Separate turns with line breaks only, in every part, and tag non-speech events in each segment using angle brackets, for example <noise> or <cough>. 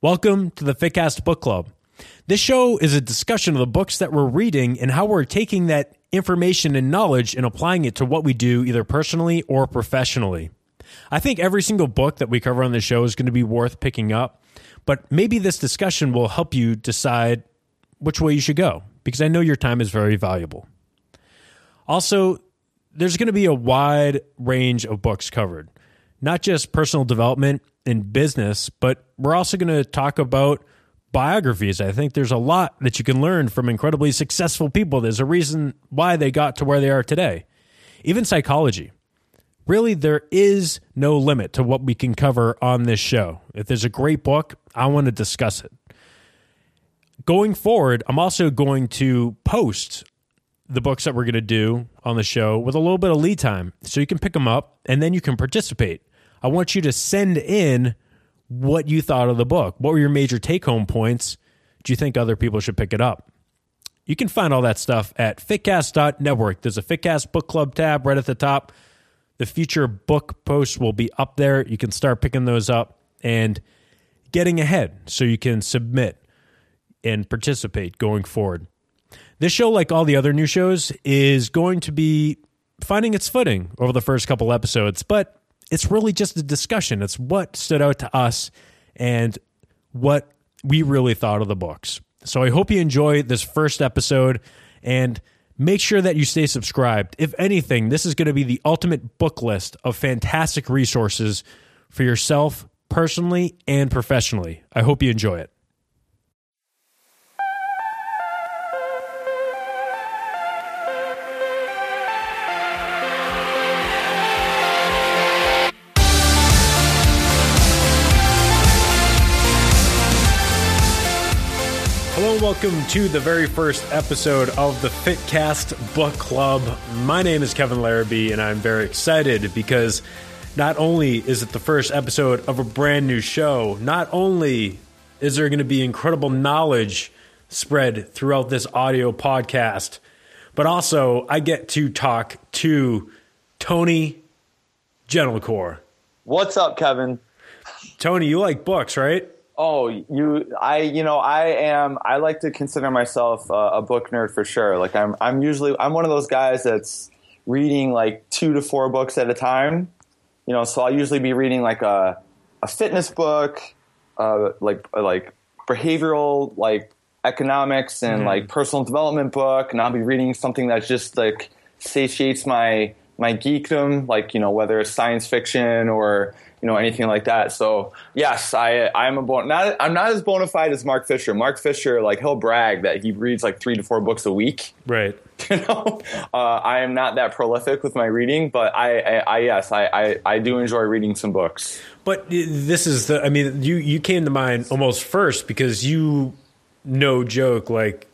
Welcome to the Fitcast Book Club. This show is a discussion of the books that we're reading and how we're taking that information and knowledge and applying it to what we do either personally or professionally. I think every single book that we cover on the show is going to be worth picking up, but maybe this discussion will help you decide which way you should go because I know your time is very valuable. Also, there's going to be a wide range of books covered, not just personal development and business, but we're also going to talk about biographies. I think there's a lot that you can learn from incredibly successful people. There's a reason why they got to where they are today. Even psychology. Really, there is no limit to what we can cover on this show. If there's a great book, I want to discuss it. Going forward, I'm also going to post the books that we're going to do on the show with a little bit of lead time so you can pick them up and then you can participate. I want you to send in what you thought of the book. What were your major take home points? Do you think other people should pick it up? You can find all that stuff at fitcast.network. There's a Fitcast book club tab right at the top. The future book posts will be up there. You can start picking those up and getting ahead so you can submit and participate going forward. This show, like all the other new shows, is going to be finding its footing over the first couple episodes, but it's really just a discussion. It's what stood out to us and what we really thought of the books. So I hope you enjoy this first episode and make sure that you stay subscribed. If anything, this is going to be the ultimate book list of fantastic resources for yourself personally and professionally. I hope you enjoy it. Welcome to the very first episode of the Fitcast Book Club. My name is Kevin Larrabee, and I'm very excited because not only is it the first episode of a brand new show, not only is there going to be incredible knowledge spread throughout this audio podcast, but also I get to talk to Tony Gentilcore.
What's up, Kevin?
Tony, you like books, right?
Oh, you, I, you know, I am. I like to consider myself uh, a book nerd for sure. Like I'm, I'm usually, I'm one of those guys that's reading like two to four books at a time. You know, so I'll usually be reading like a, a fitness book, uh, like like behavioral, like economics and like personal development book, and I'll be reading something that just like satiates my my geekdom, like you know whether it's science fiction or you know anything like that. So yes, I I'm a bon- not I'm not as bona fide as Mark Fisher. Mark Fisher like he'll brag that he reads like three to four books a week.
Right. <laughs>
You know, uh, I am not that prolific with my reading, but I, I, I yes, I, I I do enjoy reading some books.
But this is the. I mean, you you came to mind almost first because you, no joke, like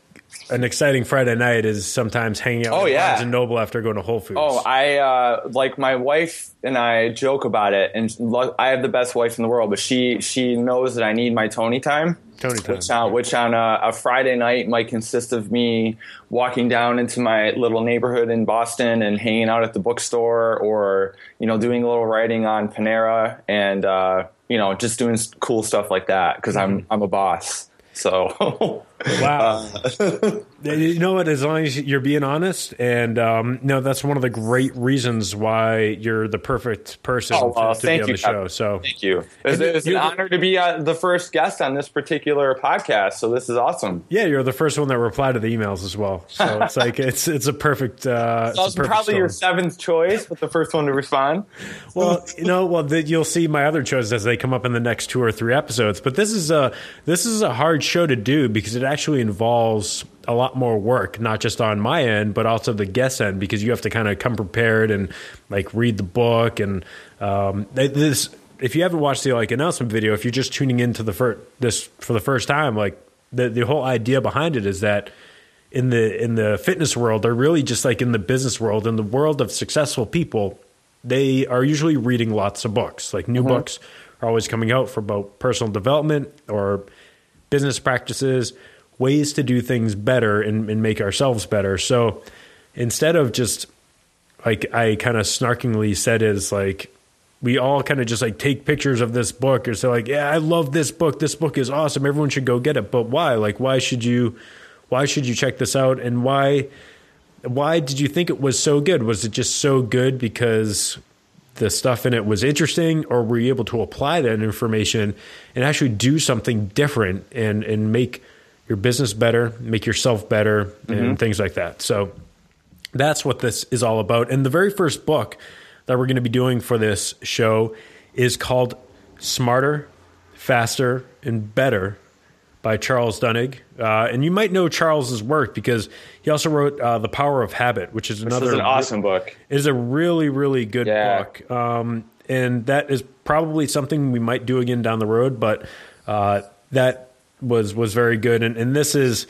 an exciting Friday night is sometimes hanging out
Oh,
at
yeah.
Barnes and Noble after going to Whole Foods.
Oh, I uh, like my wife and I joke about it, and I have the best wife in the world, but she she knows that I need my Tony time.
Tony time.
Which on, which on a, a Friday night might consist of me walking down into my little neighborhood in Boston and hanging out at the bookstore, or you know doing a little writing on Panera, and uh, you know just doing cool stuff like that because I'm I'm a boss. So <laughs>
Wow. you know what? As long as you're being honest, and um, no, that's one of the great reasons why you're the perfect person
Oh,
to, be on
you,
the show. So
Thank you. It's, it's an honor to be uh, the first guest on this particular podcast. So this is awesome.
yeah, you're the first one that replied to the emails as well. So it's like it's it's a perfect. Uh, it's
I
a perfect
probably your seventh choice, but the first one to respond.
Well, you know, well, the, you'll see my other choices as they come up in the next two or three episodes. But this is a this is a hard show to do because it actually involves a lot more work, not just on my end, but also the guest end, because you have to kind of come prepared and like read the book and um, this. If you haven't watched the like announcement video, if you're just tuning into the fir- this for the first time, like the the whole idea behind it is that in the in the fitness world, they're really just like in the business world, in the world of successful people, they are usually reading lots of books. Like new books are always coming out for both personal development or business practices, ways to do things better and, and make ourselves better. So instead of just like I kind of snarkingly said is like we all kind of just like take pictures of this book or say like, yeah, I love this book. This book is awesome. Everyone should go get it. But why? Like, why should you? Why should you check this out? And why? Why did you think it was so good? Was it just so good because the stuff in it was interesting, or were you able to apply that information and actually do something different and and make your business better, make yourself better, and mm-hmm. things like that? So that's what this is all about. And the very first book that we're going to be doing for this show is called Smarter, Faster, and Better by Charles Duhigg. Uh, and you might know Charles's work because he also wrote uh, The Power of Habit, which is another
is an awesome book.
It is a really, really good yeah. book. Um, and that is probably something we might do again down the road, but uh, that was was very good. And, and this is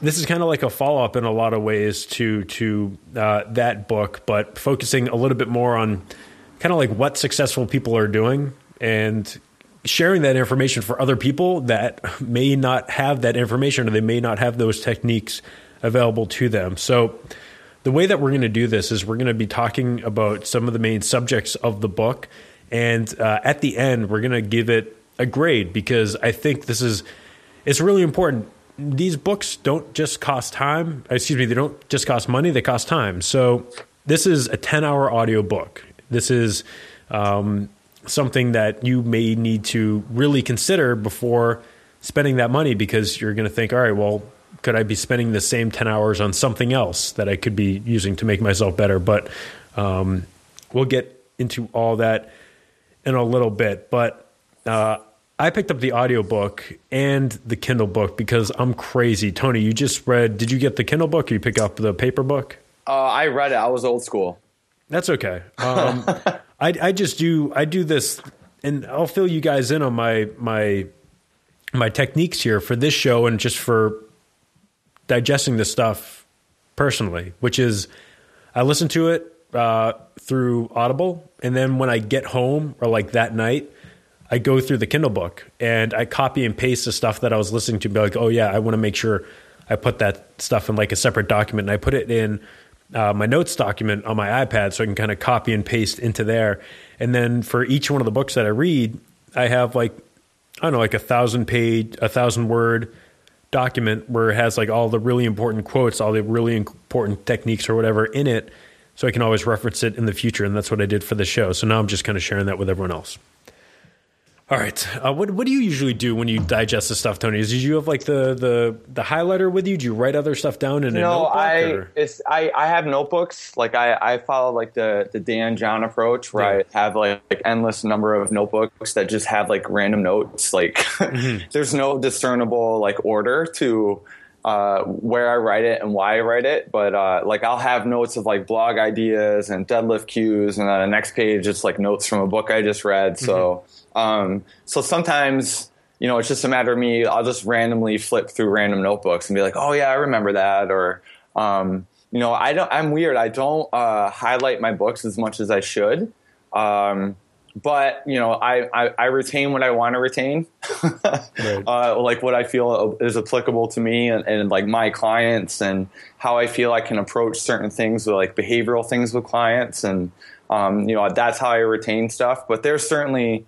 this is kind of like a follow up in a lot of ways to to uh, that book, but focusing a little bit more on kind of like what successful people are doing and sharing that information for other people that may not have that information or they may not have those techniques available to them. So the way that we're going to do this is we're going to be talking about some of the main subjects of the book, and uh, at the end we're going to give it a grade because I think this is it's really important these books don't just cost time. Excuse me, they don't just cost money; they cost time. So this is a ten-hour audio book. This is um, something that you may need to really consider before spending that money because you're going to think, all right, well, could I be spending the same ten hours on something else that I could be using to make myself better? But um, we'll get into all that in a little bit. But uh, I picked up the audiobook and the Kindle book because I'm crazy. Tony, you just read, did you get the Kindle book or you pick up the paper book?
Uh, I read it. I was old school.
That's okay. <laughs> Um, I, I just do, I do this and I'll fill you guys in on my, my, my techniques here for this show and just for digesting this stuff personally, which is I listen to it uh, through Audible. And then when I get home or like that night, I go through the Kindle book and I copy and paste the stuff that I was listening to. Be like, oh yeah, I want to make sure I put that stuff in like a separate document, and I put it in uh, my notes document on my iPad, so I can kind of copy and paste into there. And then for each one of the books that I read, I have like I don't know, like a thousand page, a thousand word document where it has like all the really important quotes, all the really important techniques or whatever in it, so I can always reference it in the future. And that's what I did for the show. So now I'm just kind of sharing that with everyone else. All right. Uh, what what do you usually do when you digest the stuff, Tony? Is did you have like the the the highlighter with you? Do you write other stuff down in
no,
a notebook?
I or? it's I, I have notebooks. Like I, I follow like the the Dan John approach where yeah. I have like, like, endless number of notebooks that just have like random notes. Like mm-hmm. <laughs> there's no discernible like order to uh, where I write it and why I write it. But uh, like I'll have notes of like blog ideas and deadlift cues, and on the next page it's like notes from a book I just read. So. Mm-hmm um, so sometimes, you know, it's just a matter of me. I'll just randomly flip through random notebooks and be like, "Oh yeah, I remember that," or um, you know, I don't. I'm weird. I don't uh, highlight my books as much as I should. Um, but you know, I, I, I, retain what I want to retain, right. <laughs> uh, like what I feel is applicable to me and, and, like my clients and how I feel I can approach certain things with like behavioral things with clients and um, you know that's how I retain stuff. But there's certainly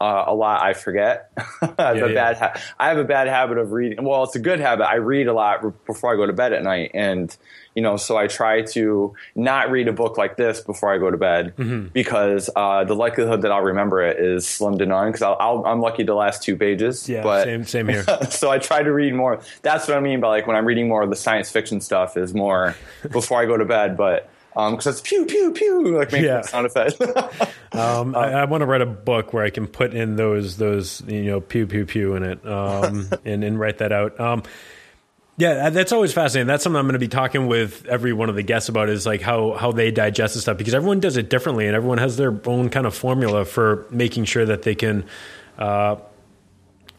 uh, a lot I forget. <laughs> I, have yeah, a yeah. bad ha- I have a bad habit of reading. Well, it's a good habit. I read a lot before I go to bed at night, and you know, so I try to not read a book like this before I go to bed mm-hmm. because uh, the likelihood that I'll remember it is slim to none. Because i am lucky to last two pages.
Yeah,
but,
same same here. <laughs>
so I try to read more. That's what I mean by like when I'm reading more of the science fiction stuff is more <laughs> before I go to bed, but because um, it's pew pew pew like making yeah. sound effect. <laughs>
um, I, I want to write a book where I can put in those those you know pew pew pew in it um, <laughs> and and write that out. Um, yeah, that's always fascinating. That's something I'm going to be talking with every one of the guests about is like how how they digest the stuff because everyone does it differently and everyone has their own kind of formula for making sure that they can. Uh,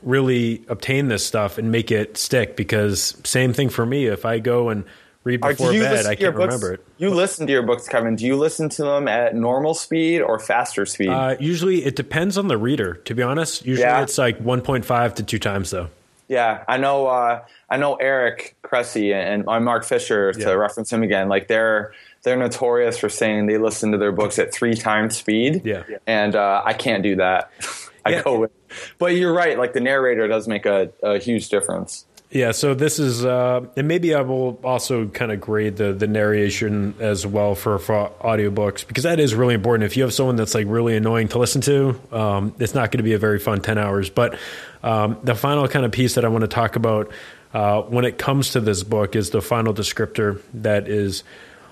really obtain this stuff and make it stick because same thing for me if i go and read before bed. I can't remember it.
You listen to your books, Kevin. Do you listen to them at normal speed or faster speed? Uh,
usually, it depends on the reader. To be honest, usually yeah. it's like 1.5 to two times though.
Yeah, I know. Uh, I know Eric Cressey and, and Mark Fisher to
Yeah.
reference him again. Like they're they're notorious for saying they listen to their books at three times speed.
Yeah.
and uh, I can't do that. <laughs> I
Yeah.
go with. But you're right. Like the narrator does make a, a huge difference.
Yeah, so this is, uh, and maybe I will also kind of grade the the narration as well for for audiobooks because that is really important. If you have someone that's like really annoying to listen to, um, it's not going to be a very fun ten hours. But um, the final kind of piece that I want to talk about uh, when it comes to this book is the final descriptor that is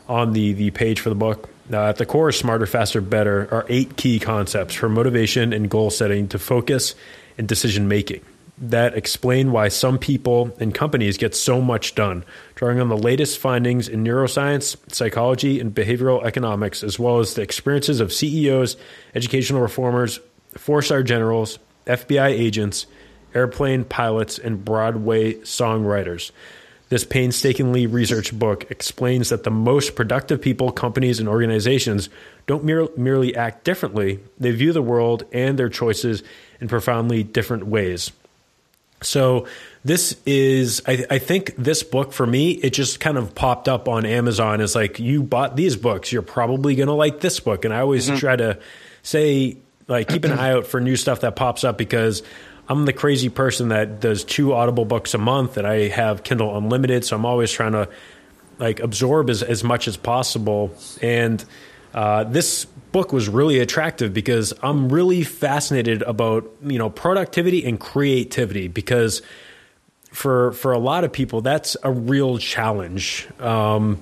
on the the page for the book. Uh, at the core, smarter, faster, better are eight key concepts for motivation and goal setting to focus and decision making that explain why some people and companies get so much done, drawing on the latest findings in neuroscience, psychology, and behavioral economics, as well as the experiences of CEOs, educational reformers, four star generals, FBI agents, airplane pilots, and Broadway songwriters. This painstakingly researched book explains that the most productive people, companies, and organizations don't mere- merely act differently, they view the world and their choices in profoundly different ways. So this is, I, I think this book for me, it just kind of popped up on Amazon as like, you bought these books, you're probably going to like this book. And I always mm-hmm. try to say, like, keep an <clears throat> eye out for new stuff that pops up because I'm the crazy person that does two Audible books a month and I have Kindle Unlimited. So I'm always trying to like absorb as, as much as possible. And uh, this book was really attractive because I'm really fascinated about you know productivity and creativity because for for a lot of people that's a real challenge. Um,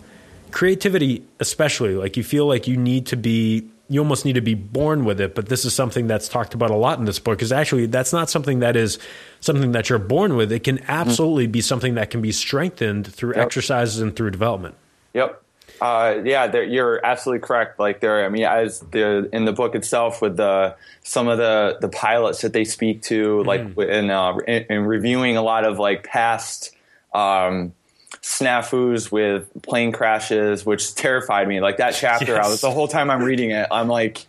creativity, especially, like you feel like you need to be. You almost need to be born with it, but this is something that's talked about a lot in this book. Is actually that's not something that is something that you're born with. It can absolutely be something that can be strengthened through
Yep.
exercises and through development.
Yep. Uh, yeah, you're absolutely correct. Like there, I mean, as the in the book itself, with the some of the the pilots that they speak to, like in, uh, in in reviewing a lot of like past um, snafus with plane crashes, which terrified me. Like that chapter, I was the whole time I'm reading it, I'm like.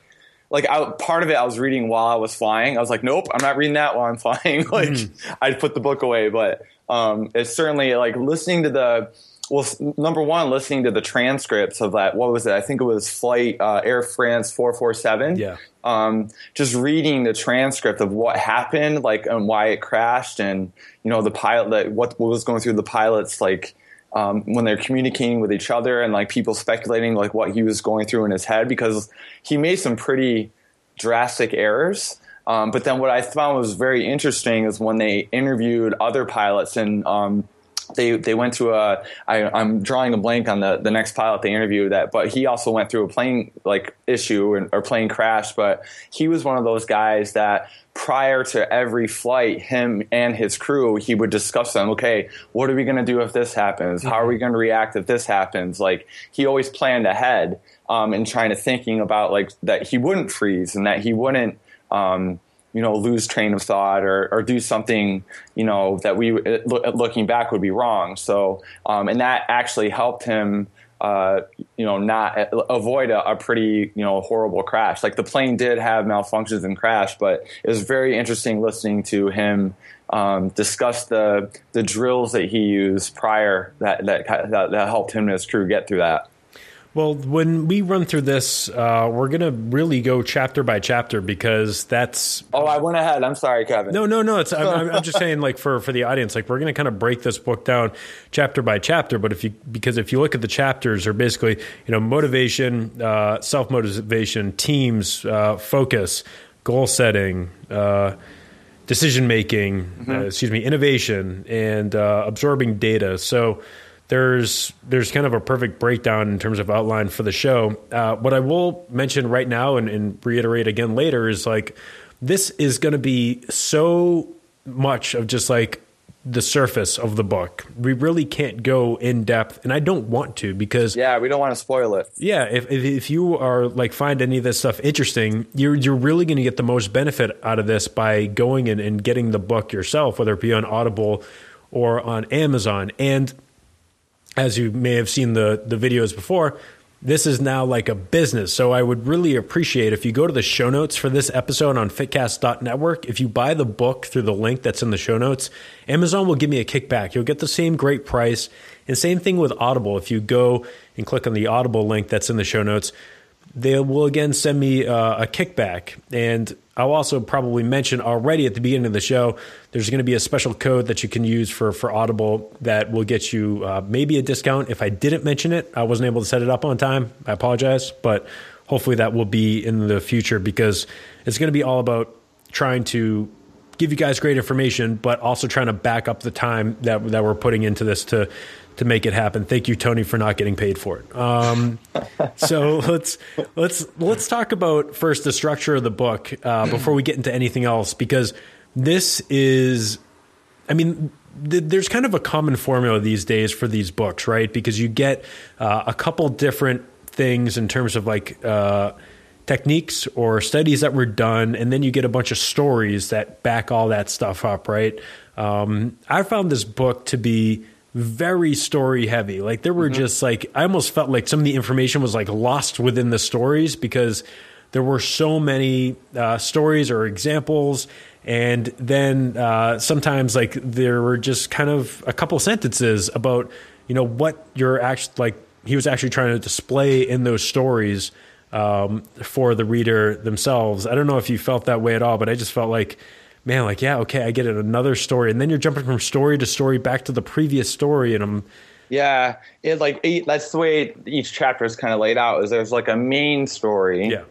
Like I, part of it, I was reading while I was flying. I was like, "Nope, I'm not reading that while I'm <laughs> flying." like, I'd put the book away. But um, it's certainly like listening to the well, number one, listening to the transcripts of that. What was it? I think it was flight uh, Air France four four seven.
Yeah.
Um, just reading the transcript of what happened, like and why it crashed, and you know the pilot, like, what, what was going through the pilots, like um, when they're communicating with each other, and like people speculating like what he was going through in his head because he made some pretty drastic errors. Um, but then what I found was very interesting is when they interviewed other pilots and um, they they went to a I, I'm drawing a blank on the the next pilot they interviewed that, but he also went through a plane like issue and, or plane crash. But he was one of those guys that prior to every flight, him and his crew, he would discuss them. Okay, what are we going to do if this happens? How are we going to react if this happens? Like he always planned ahead um, and trying to thinking about like that he wouldn't freeze and that he wouldn't. Um, you know, lose train of thought or, or do something, you know, that we, uh, looking back, would be wrong. So, um, and that actually helped him, uh, you know, not uh, avoid a, a pretty, you know, horrible crash. Like the plane did have malfunctions and crash, but it was very interesting listening to him um, discuss the the drills that he used prior that that that, that helped him and his crew get through that.
Well, when we run through this, uh, we're going to really go chapter by chapter because that's
Oh, I went ahead. I'm sorry, Kevin.
no, no, no. It's I'm, I'm- just <laughs> saying, like for for the audience, like we're going to kind of break this book down chapter by chapter. But if you because if you look at the chapters, are basically you know motivation, uh, self motivation, teams, uh, focus, goal setting. Uh, decision making, uh, excuse me, innovation, and uh, absorbing data. So there's there's kind of a perfect breakdown in terms of outline for the show. Uh, what I will mention right now and, and reiterate again later is like this is going to be so much of just like the surface of the book. We really can't go in depth, and I don't want to because
Yeah, we don't want to spoil it.
yeah, if, if if you are like find any of this stuff interesting, you're you're really going to get the most benefit out of this by going in and getting the book yourself, whether it be on Audible or on Amazon. And as you may have seen the the videos before, this is now like a business. So I would really appreciate if you go to the show notes for this episode on fitcast.network. If you buy the book through the link that's in the show notes, Amazon will give me a kickback. You'll get the same great price. And same thing with Audible. If you go and click on the Audible link that's in the show notes, they will again send me uh, a kickback. And I'll also probably mention already at the beginning of the show, there's going to be a special code that you can use for, for Audible that will get you uh, maybe a discount. If I didn't mention it, I wasn't able to set it up on time. I apologize, but hopefully that will be in the future because it's going to be all about trying to give you guys great information, but also trying to back up the time that that we're putting into this to to make it happen. Thank you, Tony, for not getting paid for it. Um, <laughs> so let's let's let's talk about first the structure of the book uh, before we get into anything else, because this is, I mean. Th- there's kind of a common formula these days for these books, right? Because you get uh, a couple different things in terms of like uh, techniques or studies that were done, and then you get a bunch of stories that back all that stuff up, right? Um, I found this book to be very story heavy. Like there were mm-hmm. just like I almost felt like some of the information was like lost within the stories because there were so many uh, stories or examples and then uh, sometimes like there were just kind of a couple sentences about you know what you're actually like he was actually trying to display in those stories um, for the reader themselves i don't know if you felt that way at all but i just felt like man, like, yeah, okay, I get it. Another story. And then you're jumping from story to story back to the previous story. And I'm,
yeah, it like that's the way each chapter is kind of laid out. Is there's like a main story
yeah.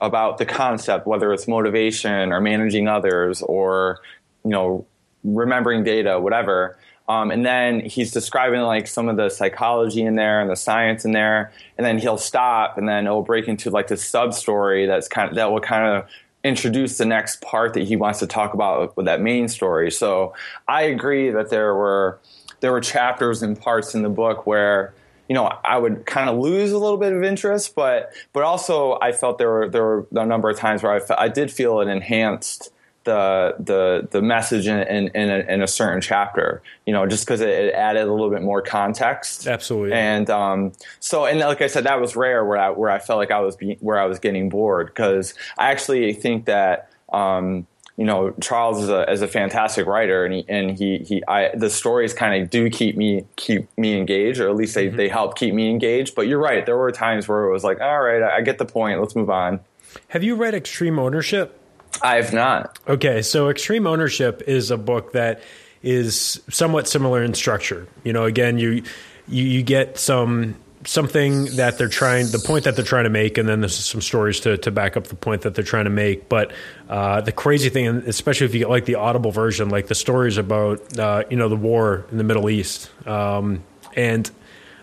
about the concept, whether it's motivation or managing others or you know remembering data, whatever. Um, and then he's describing like some of the psychology in there and the science in there, and then he'll stop, and then it'll break into like this sub story that's kind of that will kind of introduce the next part that he wants to talk about with that main story. So I agree that there were there were chapters and parts in the book where you know I would kind of lose a little bit of interest, but but also I felt there were there were a number of times where I, felt, I did feel it enhanced the the the message in in, in, a, in a certain chapter. You know, just because it, it, added a little bit more context.
Absolutely.
And um, so, and like I said, that was rare where I where I felt like I was be, where I was getting bored because I actually think that. Um, you know, Charles is a, is a fantastic writer, and he and he he I, the stories kind of do keep me keep me engaged, or at least they, mm-hmm. they help keep me engaged. But you're right, there were times where it was like, all right, I get the point. Let's move on.
Have you read Extreme Ownership?
I've not.
Okay, so Extreme Ownership is a book that is somewhat similar in structure. You know, again, you you, you get some something that they're trying the point that they're trying to make and then there's some stories to, to back up the point that they're trying to make but uh, the crazy thing especially if you get like the audible version like the stories about uh, you know the war in the middle east um, and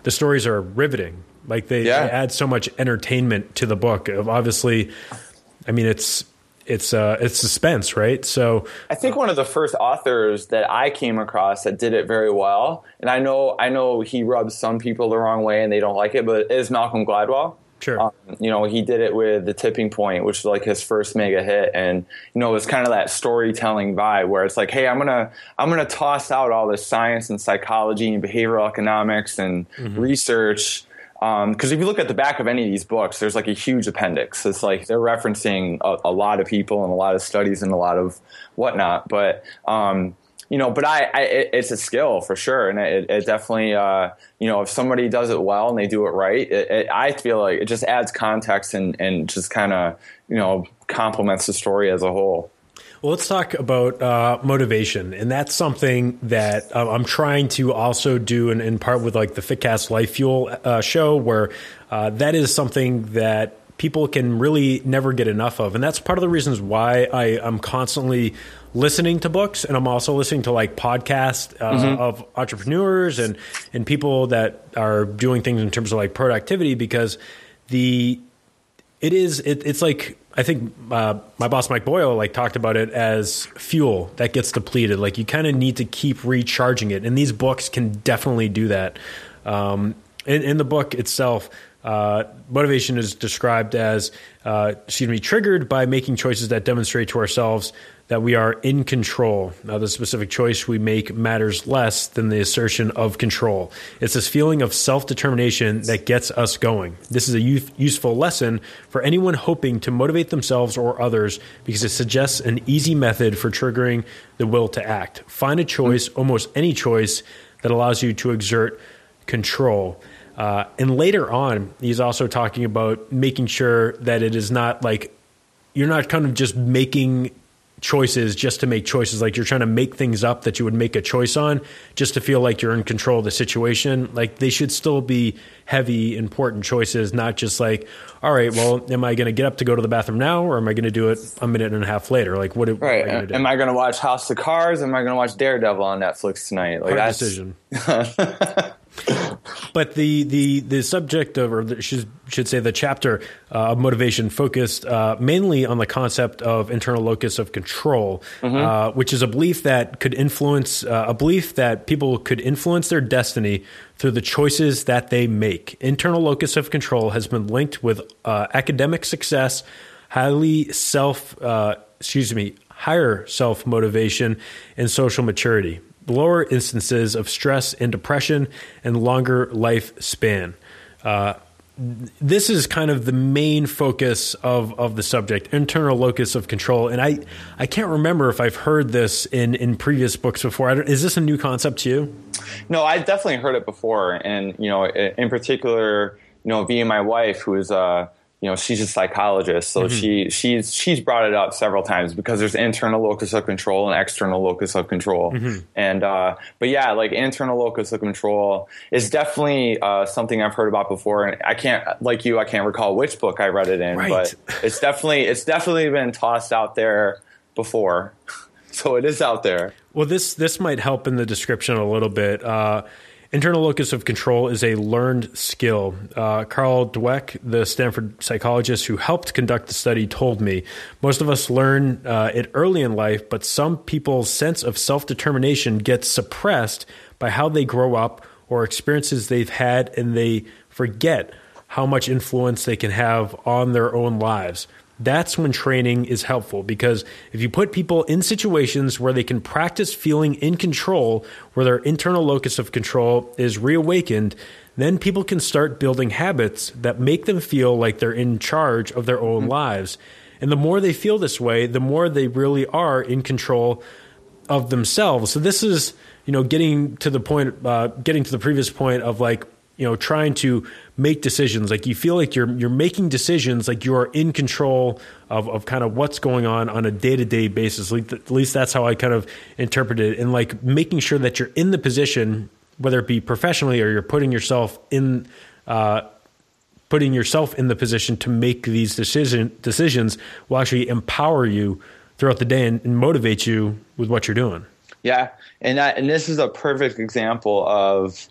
the stories are riveting like they, yeah. they, add so much entertainment to the book obviously i mean it's it's uh, it's suspense, right? So
I think one of the first authors that I came across that did it very well, and I know I know he rubs some people the wrong way and they don't like it, but is Malcolm Gladwell.
Sure. Um,
you know, he did it with the tipping point, which was like his first mega hit, and you know, it's kind of that storytelling vibe where it's like, hey, I'm gonna I'm gonna toss out all this science and psychology and behavioral economics and mm-hmm. research because um, if you look at the back of any of these books, there's like a huge appendix. It's like they're referencing a, a lot of people and a lot of studies and a lot of whatnot. But um, you know, but I, I it, it's a skill for sure, and it, it definitely, uh, you know, if somebody does it well and they do it right, it, I feel like it just adds context and and just kind of you know complements the story as a whole.
Well, let's talk about uh, motivation, and that's something that uh, I'm trying to also do, in, in, part with like the Fitcast Life Fuel uh, show, where uh, that is something that people can really never get enough of, and that's part of the reasons why I, am constantly listening to books, and I'm also listening to like podcasts uh, mm-hmm. of entrepreneurs and and people that are doing things in terms of like productivity, because the it is it, it's like I think uh, my boss Mike Boyle like talked about it as fuel that gets depleted. Like you kind of need to keep recharging it, and these books can definitely do that. Um, in, in, the book itself, uh, motivation is described as, uh, excuse me, triggered by making choices that demonstrate to ourselves that we are in control. Now, the specific choice we make matters less than the assertion of control. It's this feeling of self determination that gets us going. This is a useful lesson for anyone hoping to motivate themselves or others because it suggests an easy method for triggering the will to act. Find a choice, almost any choice, that allows you to exert control. Uh, and later on, he's also talking about making sure that it is not like you're not kind of just making choices just to make choices. Like you're trying to make things up that you would make a choice on just to feel like you're in control of the situation. Like they should still be heavy important choices not just like all right well am i going to get up to go to the bathroom now or am i going to do it a minute and a half later? Like what
right.
am I,
am I going to watch house of cards? Am i going to watch daredevil on netflix tonight?
Like Hard decision <laughs> <laughs> but the the the subject of, or the, should should say the chapter uh, of motivation focused uh, mainly on the concept of internal locus of control, mm-hmm. uh, which is a belief that could influence uh, a belief that people could influence their destiny through the choices that they make. Internal locus of control has been linked with uh, academic success, highly self uh, excuse me higher self motivation, and social maturity lower instances of stress and depression, and longer lifespan. Uh, this is kind of the main focus of, of the subject, internal locus of control. And I, I can't remember if I've heard this in, in previous books before. is this a new concept to you?
No, I definitely heard it before. And, you know, in particular, you know, via my wife, who is, uh, you know she's a psychologist so mm-hmm. she she's she's brought it up several times because there's internal locus of control and external locus of control mm-hmm. and uh, but yeah like internal locus of control is definitely uh, something i've heard about before and i can't like you i can't recall which book i read it in right. but it's definitely it's definitely been tossed out there before <laughs> so it is out there
well this this might help in the description a little bit uh, Internal locus of control is a learned skill. Uh, Carol Dweck, the Stanford psychologist who helped conduct the study, told me most of us learn uh, it early in life, but some people's sense of self determination gets suppressed by how they grow up or experiences they've had, and they forget how much influence they can have on their own lives that's when training is helpful because if you put people in situations where they can practice feeling in control, where their internal locus of control is reawakened, then people can start building habits that make them feel like they're in charge of their own mm-hmm. lives. And the more they feel this way, the more they really are in control of themselves. So this is, you know, getting to the point, uh, getting to the previous point of like you know trying to make decisions. Like you feel like you're you're making decisions like you are in control of, of kind of what's going on on a day-to-day basis. At least that's how i kind of interpret it. And like making sure that you're in the position whether it be professionally or you're putting yourself in uh, putting yourself in the position to make these decision decisions will actually empower you throughout the day and, and motivate you with what you're doing.
Yeah. And that, and this is a perfect example of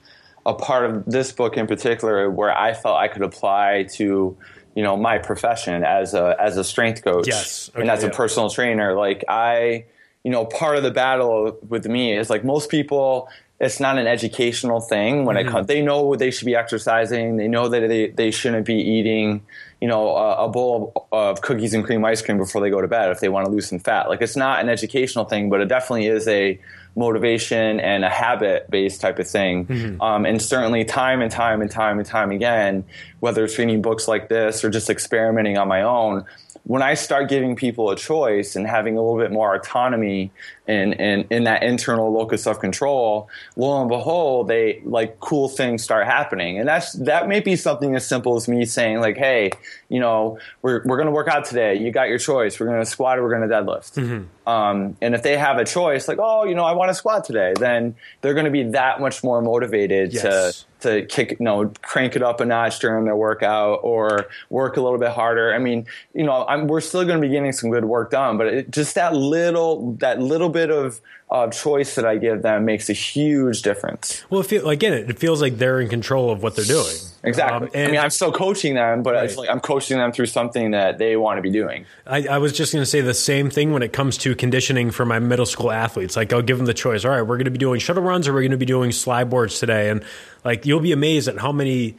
a part of this book in particular where I felt I could apply to you know my profession as a as a strength coach
yes.
okay, and as yeah. a personal trainer like I you know part of the battle with me is like most people it's not an educational thing when mm-hmm. it comes they know they should be exercising they know that they, they shouldn't be eating you know a, a bowl of, of cookies and cream ice cream before they go to bed if they want to lose some fat like it's not an educational thing but it definitely is a motivation and a habit based type of thing. Mm-hmm. Um, and certainly, time and time and time and time again, whether it's reading books like this or just experimenting on my own, when I start giving people a choice and having a little bit more autonomy in, in, in that internal locus of control, lo and behold, they like cool things start happening. And that's that may be something as simple as me saying, like, hey, you know, we're, we're gonna work out today. You got your choice. We're gonna squat or we're gonna deadlift. Mm-hmm. Um, and if they have a choice, like, oh, you know, I want to squat today, then they're gonna be that much more motivated yes. to to kick, you know, crank it up a notch during their workout or work a little bit harder. I mean, you know, I'm, we're still going to be getting some good work done, but it, just that little, that little bit of uh, choice that I give them makes a huge difference.
Well, it feel, again, it feels like they're in control of what they're doing.
Exactly. Um, I mean, I'm still coaching them, but right. like I'm coaching them through something that they want to be doing.
I, I was just going to say the same thing when it comes to conditioning for my middle school athletes. Like, I'll give them the choice. All right, we're going to be doing shuttle runs, or we're going to be doing slide boards today, and like you'll be amazed at how many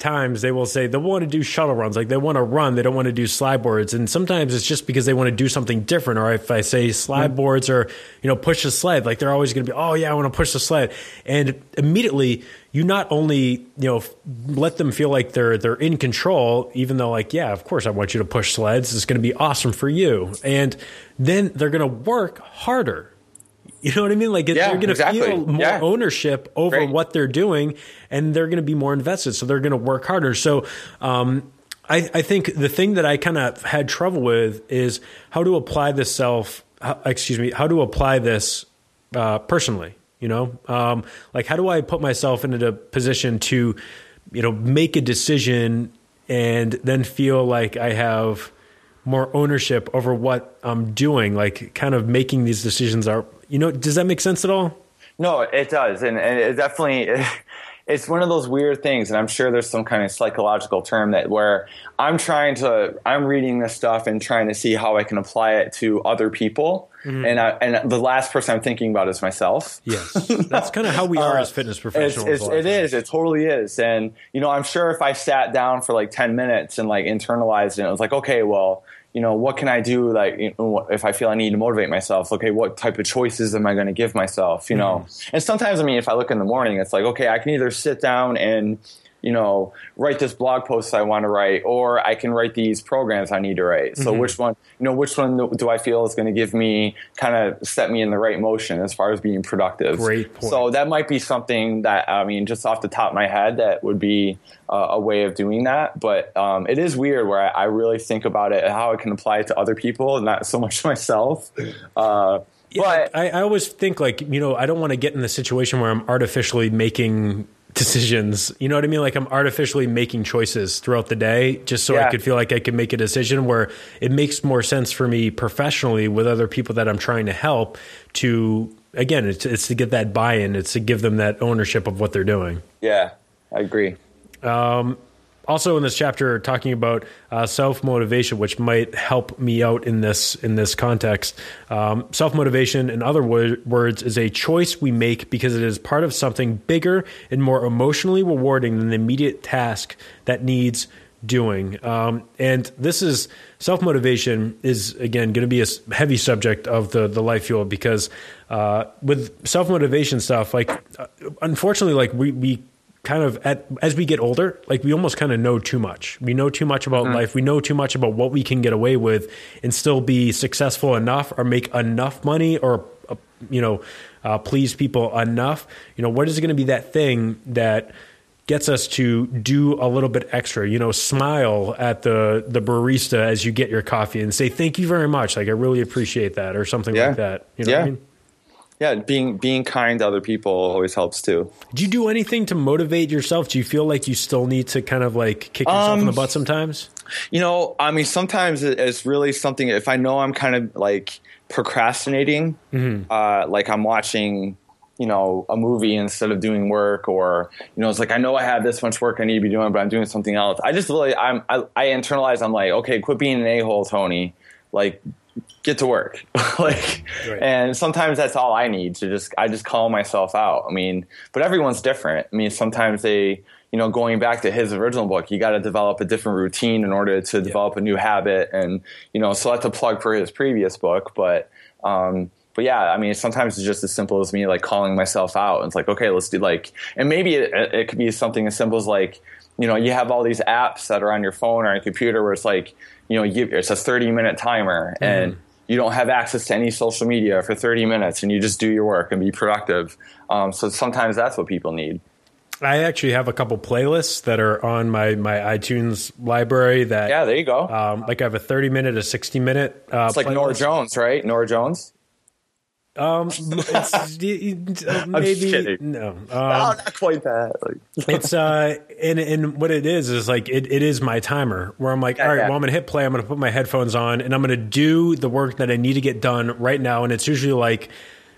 times they will say they want to do shuttle runs, like they want to run, they don't want to do slide boards, and sometimes it's just because they want to do something different. Or if I say slide boards or you know push the sled, like they're always going to be, oh yeah, I want to push the sled, and immediately you not only you know let them feel like they're they're in control, even though like yeah, of course I want you to push sleds, it's going to be awesome for you, and then they're going to work harder <laughs> you know what I mean? Like yeah, they're going to exactly. feel more yeah. ownership over Great. what they're doing, and they're going to be more invested. So they're going to work harder. So um, I, I, think the thing that I kind of had trouble with is how to apply this self. Excuse me, how to apply this uh, personally. You know, um, like how do I put myself into a position to, you know, make a decision and then feel like I have more ownership over what I'm doing, like kind of making these decisions are you know, does that make sense at all?
No, it does, and, and it definitely. <laughs> it's one of those weird things and i'm sure there's some kind of psychological term that where i'm trying to i'm reading this stuff and trying to see how i can apply it to other people mm-hmm. and I, and the last person i'm thinking about is myself
yes that's kind of how we <laughs> are uh, as fitness professionals
it's, it's, it is it totally is and you know i'm sure if i sat down for like 10 minutes and like internalized it, it was like okay well you know, what can I do? Like, you know, if I feel I need to motivate myself, okay, what type of choices am I going to give myself? You know, mm-hmm. and sometimes, I mean, if I look in the morning, it's like, okay, I can either sit down and you know, write this blog post I want to write, or I can write these programs I need to write. So mm-hmm. which one, you know, which one do I feel is going to give me kind of set me in the right motion as far as being productive?
Great point.
So that might be something that I mean, just off the top of my head, that would be uh, a way of doing that. But um, it is weird where I, I, really think about it, how I can apply it to other people, and not so much <laughs> myself. Uh,
yeah, but I, I always think like you know I don't want to get in the situation where I'm artificially making decisions. You know what I mean? Like I'm artificially making choices throughout the day just so yeah. I could feel like I could make a decision where it makes more sense for me professionally with other people that I'm trying to help to again, it's, it's to get that buy-in. It's to give them that ownership of what they're doing.
Yeah, I agree. Um,
also in this chapter talking about uh, self motivation, which might help me out in this in this context. Um, self motivation, in other wor- words, is a choice we make because it is part of something bigger and more emotionally rewarding than the immediate task that needs doing. Um, and this is self motivation is again going to be a heavy subject of the the life fuel because uh, with self motivation stuff, like uh, unfortunately, like we we kind of at as we get older, like we almost kind of know too much. We know too much about mm-hmm. life. We know too much about what we can get away with and still be successful enough or make enough money or uh, you know uh, please people enough. You know what is going to be that thing that gets us to do a little bit extra you know smile at the the barista as you get your coffee and say thank you very much like i really appreciate that or something yeah. like that you know
yeah.
I mean?
Yeah, being being kind to other people always helps too.
Do you do anything to motivate yourself? Do you feel like you still need to kind of like kick yourself um, in the um, butt sometimes?
You know, I mean, sometimes it's really something. If I know I'm kind of like procrastinating, mm-hmm. uh, like I'm watching, you know, a movie instead of doing work, or you know, it's like I know I have this much work I need to be doing, but I'm doing something else. I just really, I'm, I, I internalize. I'm like, okay, quit being an a hole, Tony. Like get to work <laughs> like right. and sometimes that's all i need to just i just call myself out i mean but everyone's different i mean sometimes they you know going back to his original book you got to develop a different routine in order to develop yeah. a new habit and you know so that's a plug for his previous book but um but yeah, I mean, sometimes it's just as simple as me like calling myself out. And It's like, okay, let's do like, and maybe it, it could be something as simple as like, you know, you have all these apps that are on your phone or on your computer where it's like, you know, you, it's a 30 minute timer mm. and you don't have access to any social media for 30 minutes and you just do your work and be productive. Um, so sometimes that's what people need.
I actually have a couple playlists that are on my, my iTunes library. That
yeah, there you go.
Um, like I have a thirty minute, a sixty minute.
Uh, it's like playlist. Norah Jones, right? Norah Jones.
Um, <laughs> it's, maybe no, um, no,
not quite that. Like. <laughs>
it's uh, and and what it is is like it, it is my timer where I'm like, yeah, all right, yeah. well, I'm gonna hit play. I'm gonna put my headphones on, and I'm gonna do the work that I need to get done right now. And it's usually like,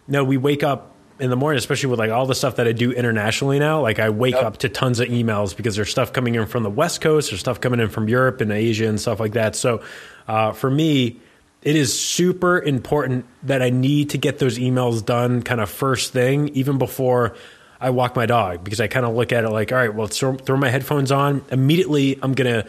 no, we wake up in the morning, especially with like all the stuff that I do internationally now. Like I wake yep. up to tons of emails because there's stuff coming in from the West Coast, there's stuff coming in from Europe and Asia and stuff like that. So uh, for me it is super important that I need to get those emails done kind of first thing, even before I walk my dog because I kind of look at it like, all right, well, throw, throw my headphones on. Immediately, I'm going to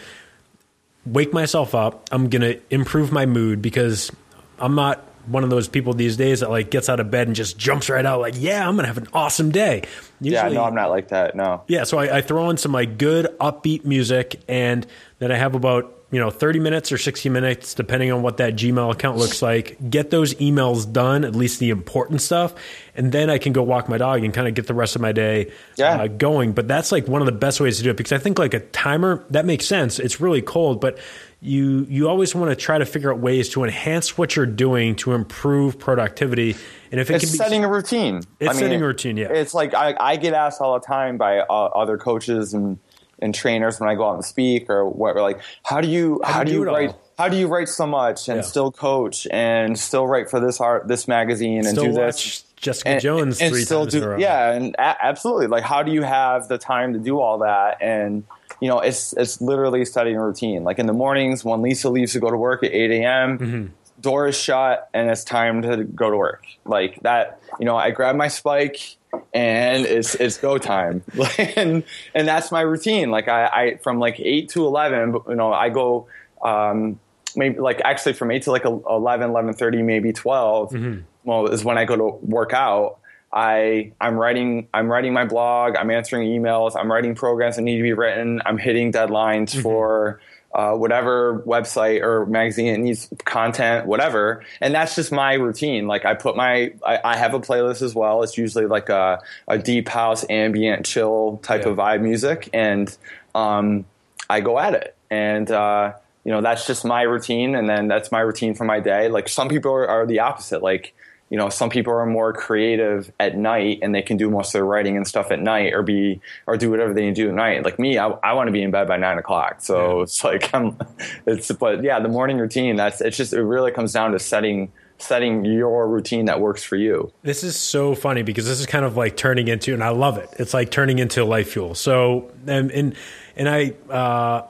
wake myself up. I'm going to improve my mood because I'm not one of those people these days that like gets out of bed and just jumps right out like, yeah, I'm gonna have an awesome day.
Usually, yeah, no, I'm not like that. No.
Yeah, so I, I throw in some like good upbeat music, and then I have about you know 30 minutes or 60 minutes depending on what that gmail account looks like get those emails done at least the important stuff and then i can go walk my dog and kind of get the rest of my day yeah. uh, going but that's like one of the best ways to do it because i think like a timer that makes sense it's really cold but you you always want to try to figure out ways to enhance what you're doing to improve productivity.
And if it it's can be setting a routine,
it's I mean, setting a routine. Yeah,
it's like I, I get asked all the time by uh, other coaches and and trainers when I go out and speak or what. Like, how do you how, how do you, write? All? How do you write so much and yeah. still coach and still write for this art, this magazine, and
still
do this?
Jessica and, Jones and, and still do
yeah, and a- absolutely. Like, how do you have the time to do all that and you know, it's it's literally studying routine. Like in the mornings when Lisa leaves to go to work at eight a.m. Mm-hmm. Door is shut and it's time to go to work. Like that, you know, I grab my spike and it's it's go time, <laughs> and and that's my routine. Like I, I from like eight to eleven, you know, I go um, maybe like actually from eight to like 11, 11.30, maybe 12 mm-hmm. Well, is when I go to work out I I'm writing I'm writing my blog. I'm answering emails. I'm writing programs that need to be written. I'm hitting deadlines mm-hmm. for uh, whatever website or magazine it needs content, whatever. And that's just my routine. Like I put my I, I have a playlist as well. It's usually like a, a deep house, ambient, chill type yeah. of vibe music, and um, I go at it. And uh, you know that's just my routine, and then that's my routine for my day. Like some people are, are the opposite. Like you know, some people are more creative at night and they can do most of their writing and stuff at night or be, or do whatever they do at night. Like me, I, I want to be in bed by nine o'clock. So yeah. it's like, I'm, <laughs> it's, but yeah, the morning routine, that's, it's just, it really comes down to setting, setting your routine that works for you.
This is so funny because this is kind of like turning into, and I love it. It's like turning into life fuel. So, and, and, and I, uh,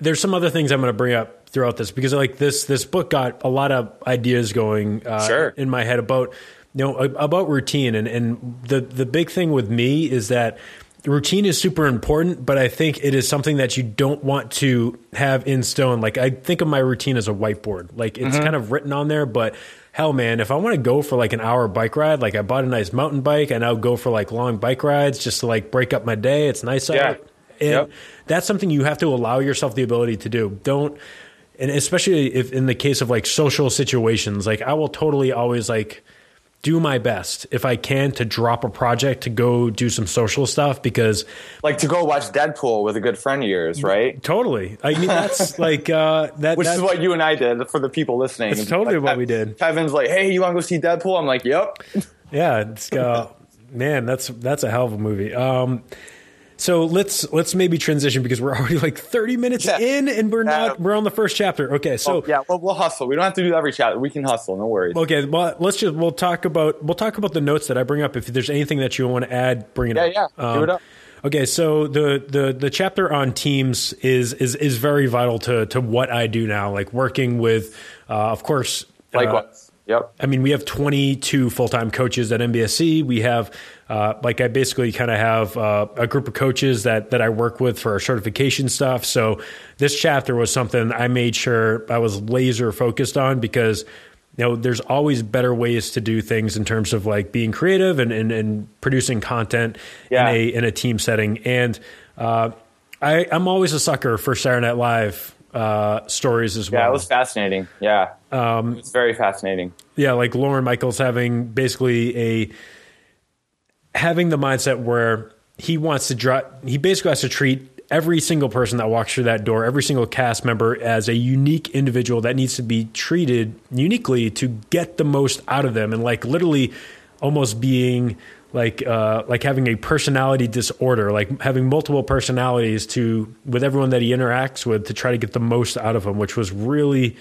there's some other things I'm going to bring up throughout this because like this this book got a lot of ideas going uh,
sure.
in my head about you know about routine and and the the big thing with me is that routine is super important but i think it is something that you don't want to have in stone like i think of my routine as a whiteboard like it's mm-hmm. kind of written on there but hell man if i want to go for like an hour bike ride like i bought a nice mountain bike and i'll go for like long bike rides just to like break up my day it's nice
yeah.
out and yep. that's something you have to allow yourself the ability to do don't and especially if in the case of like social situations, like I will totally always like do my best if I can to drop a project to go do some social stuff because
like to go watch Deadpool with a good friend of yours, right?
Totally. I mean that's <laughs> like uh that
Which is what you and I did for the people listening.
It's totally
like,
what we did.
Kevin's like, "Hey, you want to go see Deadpool?" I'm like, "Yep."
Yeah, it's uh <laughs> man, that's that's a hell of a movie. Um so let's let's maybe transition because we're already like 30 minutes yeah. in and we're not we're on the first chapter. Okay, so
oh, yeah, well, we'll hustle. We don't have to do every chapter. We can hustle. No worries.
Okay, well let's just we'll talk about we'll talk about the notes that I bring up. If there's anything that you want to add, bring it
yeah,
up.
Yeah, yeah, um, do it up.
Okay, so the, the the chapter on teams is is is very vital to to what I do now. Like working with, uh, of course,
likewise. Uh, Yep.
I mean, we have 22 full time coaches at MBSC. We have, uh, like, I basically kind of have uh, a group of coaches that that I work with for our certification stuff. So this chapter was something I made sure I was laser focused on because you know there's always better ways to do things in terms of like being creative and and, and producing content yeah. in a in a team setting. And uh, I, I'm always a sucker for Saturday Night Live uh, stories as well.
Yeah, it was fascinating. Yeah, um, it's very fascinating.
Yeah, like Lorne Michaels having basically a having the mindset where he wants to draw. He basically has to treat every single person that walks through that door, every single cast member, as a unique individual that needs to be treated uniquely to get the most out of them, and like literally almost being like uh, like having a personality disorder, like having multiple personalities to with everyone that he interacts with to try to get the most out of him, which was really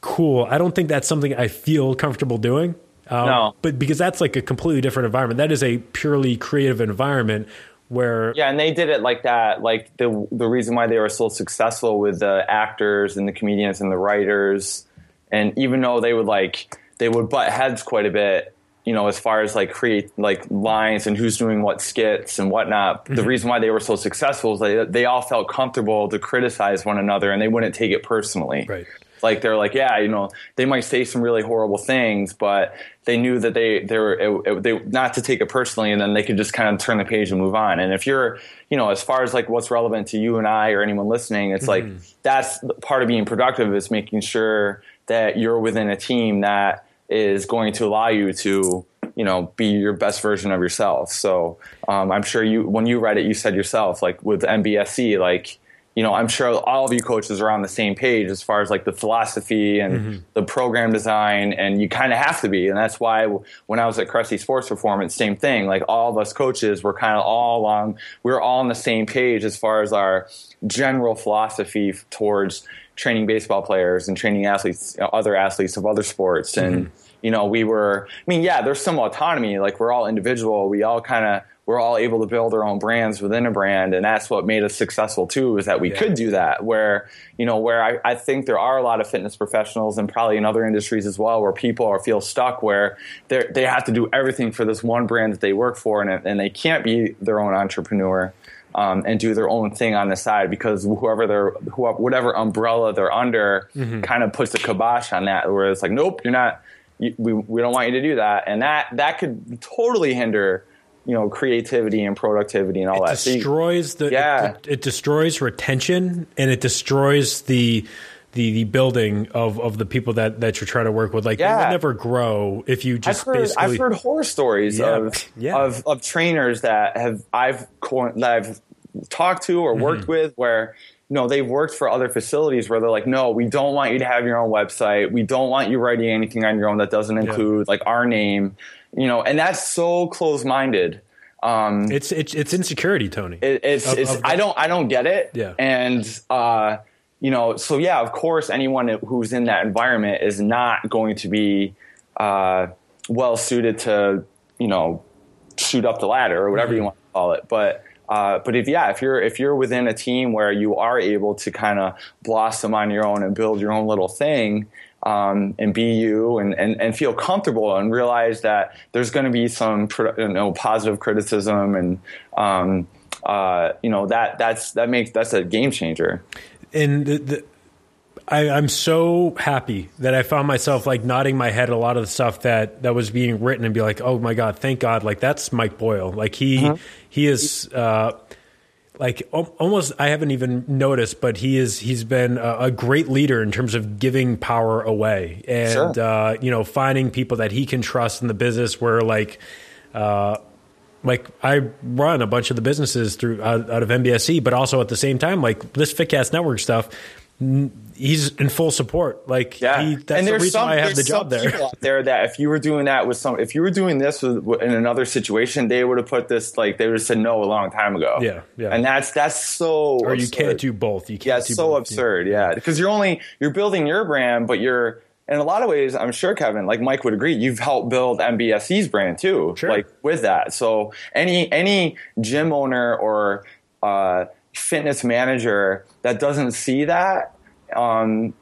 cool. I don't think that's something I feel comfortable doing.
Um, no,
but because that's like a completely different environment. That is a purely creative environment where
yeah, and they did it like that. Like the the reason why they were so successful with the actors and the comedians and the writers, and even though they would like they would butt heads quite a bit you know, as far as like create like lines and who's doing what skits and whatnot, mm-hmm. the reason why they were so successful is they they all felt comfortable to criticize one another and they wouldn't take it personally.
Right.
Like they're like, yeah, you know, they might say some really horrible things, but they knew that they they were it, it, they not to take it personally, and then they could just kind of turn the page and move on. And if you're, you know, as far as like what's relevant to you and I or anyone listening, it's mm-hmm. like that's part of being productive is making sure that you're within a team that is going to allow you to you know be your best version of yourself so um, i'm sure you when you read it you said yourself like with mbsc like you know i'm sure all of you coaches are on the same page as far as like the philosophy and mm-hmm. the program design and you kind of have to be and that's why when i was at Cressey sports performance same thing like all of us coaches were kind of all along we are all on the same page as far as our general philosophy towards training baseball players and training athletes, other athletes of other sports. And, mm-hmm. you know, we were, I mean, yeah, there's some autonomy. Like we're all individual. We all kind of, we're all able to build our own brands within a brand. And that's what made us successful too, is that we yeah. could do that where, you know, where I, I think there are a lot of fitness professionals and probably in other industries as well, where people are feel stuck where they they have to do everything for this one brand that they work for and, and they can't be their own entrepreneur um, and do their own thing on the side because whoever they're whoever, whatever umbrella they're under mm-hmm. kind of puts a kibosh on that where it's like nope you're not you, we, we don't want you to do that and that that could totally hinder you know creativity and productivity and all
it
that
destroys
so
you, the yeah it, it, destroys retention and it destroys the the, the building of, of the people that, that you're trying to work with. Like yeah. you will never grow if you just
I've heard,
basically.
I've heard horror stories yeah. Of, <laughs> yeah. of of trainers that have I've that I've talked to or worked mm-hmm. with where you know they've worked for other facilities where they're like no we don't want you to have your own website we don't want you writing anything on your own that doesn't include yeah. like our name you know and that's so close-minded
um, it's, it's it's insecurity tony.
It, it's, of, it's of i don't i don't get it.
Yeah.
And uh you know so yeah of course anyone who's in that environment is not going to be uh well suited to you know shoot up the ladder or whatever mm-hmm. you want to call it. But uh, but if yeah, if you're if you're within a team where you are able to kind of blossom on your own and build your own little thing, um, and be you and, and, and feel comfortable and realize that there's going to be some you know positive criticism and um, uh, you know that that's that makes that's a game changer.
And the, the, I, am so happy that I found myself like nodding my head a lot of the stuff that that was being written and be like, oh my god, thank God, like that's Mike Boyle. Like he uh-huh. he is uh, like almost I haven't even noticed, but he is he's been a, a great leader in terms of giving power away and sure. uh, you know finding people that he can trust in the business where like. Uh, like I run a bunch of the businesses through out, out, of MBSC, but also at the same time, like this Fitcast Network stuff, he's in full support. Like,
yeah,
he, that's and there's the reason some, why I have the job there.
out there that if you were doing that with some, if you were doing this with, in another situation, they would have put this like they would have said no a long time ago.
Yeah, yeah.
And that's that's so.
Or absurd. you can't do both. You can't.
Yeah, it's so
both.
absurd. Yeah, because you're only you're building your brand, but you're in a lot of ways, I'm sure Kevin, like Mike would agree, you've helped build MBSC's brand too,
sure.
like with that. So any any gym owner or uh, fitness manager that doesn't see that um,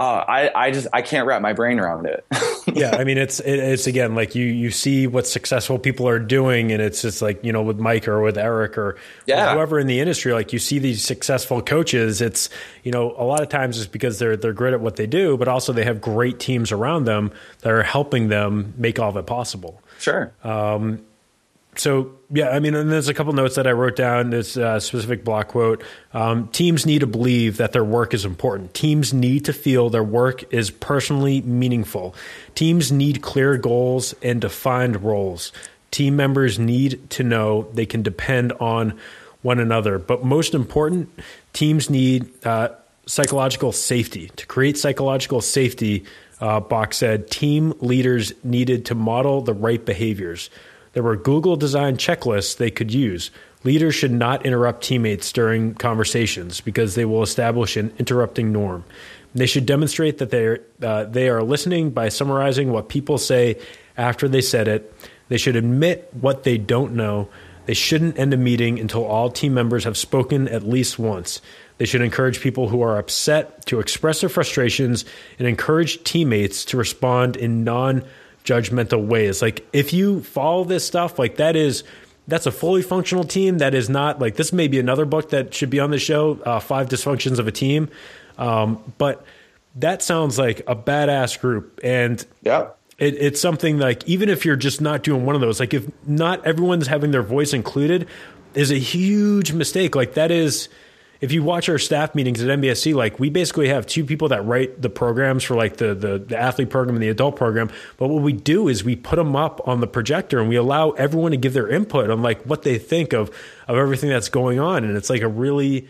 uh, I, I just I can't wrap my brain around it. <laughs>
yeah, I mean it's it, it's again like you you see what successful people are doing, and it's just like you know with Mike or with Eric or
yeah.
whoever in the industry, like you see these successful coaches. It's you know a lot of times it's because they're they're great at what they do, but also they have great teams around them that are helping them make all of it possible.
Sure.
Um, so yeah, I mean, and there's a couple notes that I wrote down. This uh, specific block quote: um, "Teams need to believe that their work is important. Teams need to feel their work is personally meaningful. Teams need clear goals and defined roles. Team members need to know they can depend on one another. But most important, teams need uh, psychological safety. To create psychological safety, uh, Bock said, team leaders needed to model the right behaviors." There were Google designed checklists they could use. Leaders should not interrupt teammates during conversations because they will establish an interrupting norm. They should demonstrate that they are, uh, they are listening by summarizing what people say after they said it. They should admit what they don't know. They shouldn't end a meeting until all team members have spoken at least once. They should encourage people who are upset to express their frustrations and encourage teammates to respond in non judgmental ways. Like if you follow this stuff, like that is that's a fully functional team. That is not like this. May be another book that should be on the show. Uh, Five dysfunctions of a team, um, but that sounds like a badass group. And
yeah.
It, it's something like even if you're just not doing one of those, like if not everyone's having their voice included, is a huge mistake. Like that is if you watch our staff meetings at MBSC, like we basically have two people that write the programs for like the, the, the athlete program and the adult program. But what we do is we put them up on the projector and we allow everyone to give their input on like what they think of of everything that's going on, and it's like a really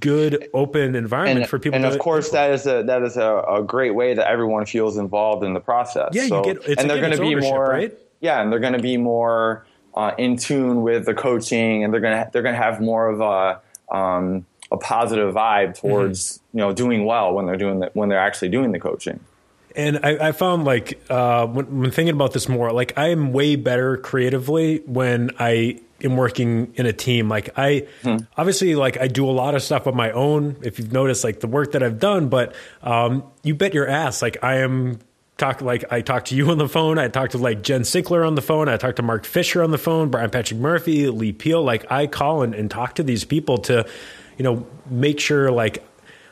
good open environment
and,
for people.
And of course, input. that is a that is a, a, great way that everyone feels involved in the process.
Yeah, so, you get, and they're going to be more right.
Yeah, and they're going to be more uh, in tune with the coaching, and they're going to they're going to have more of a um, a positive vibe towards mm-hmm. you know doing well when they're doing the, when they're actually doing the coaching.
And I, I found like uh, when, when, thinking about this more, like I am way better creatively when I am working in a team. Like I hmm. obviously like I do a lot of stuff on my own. If you've noticed, like the work that I've done, but um, you bet your ass, like I am talk like I talked to you on the phone. I talked to like Jen Sinkler on the phone. I talked to Mark Fisher on the phone. Brian Patrick Murphy, Lee Peel. Like I call and, and talk to these people to you know, make sure like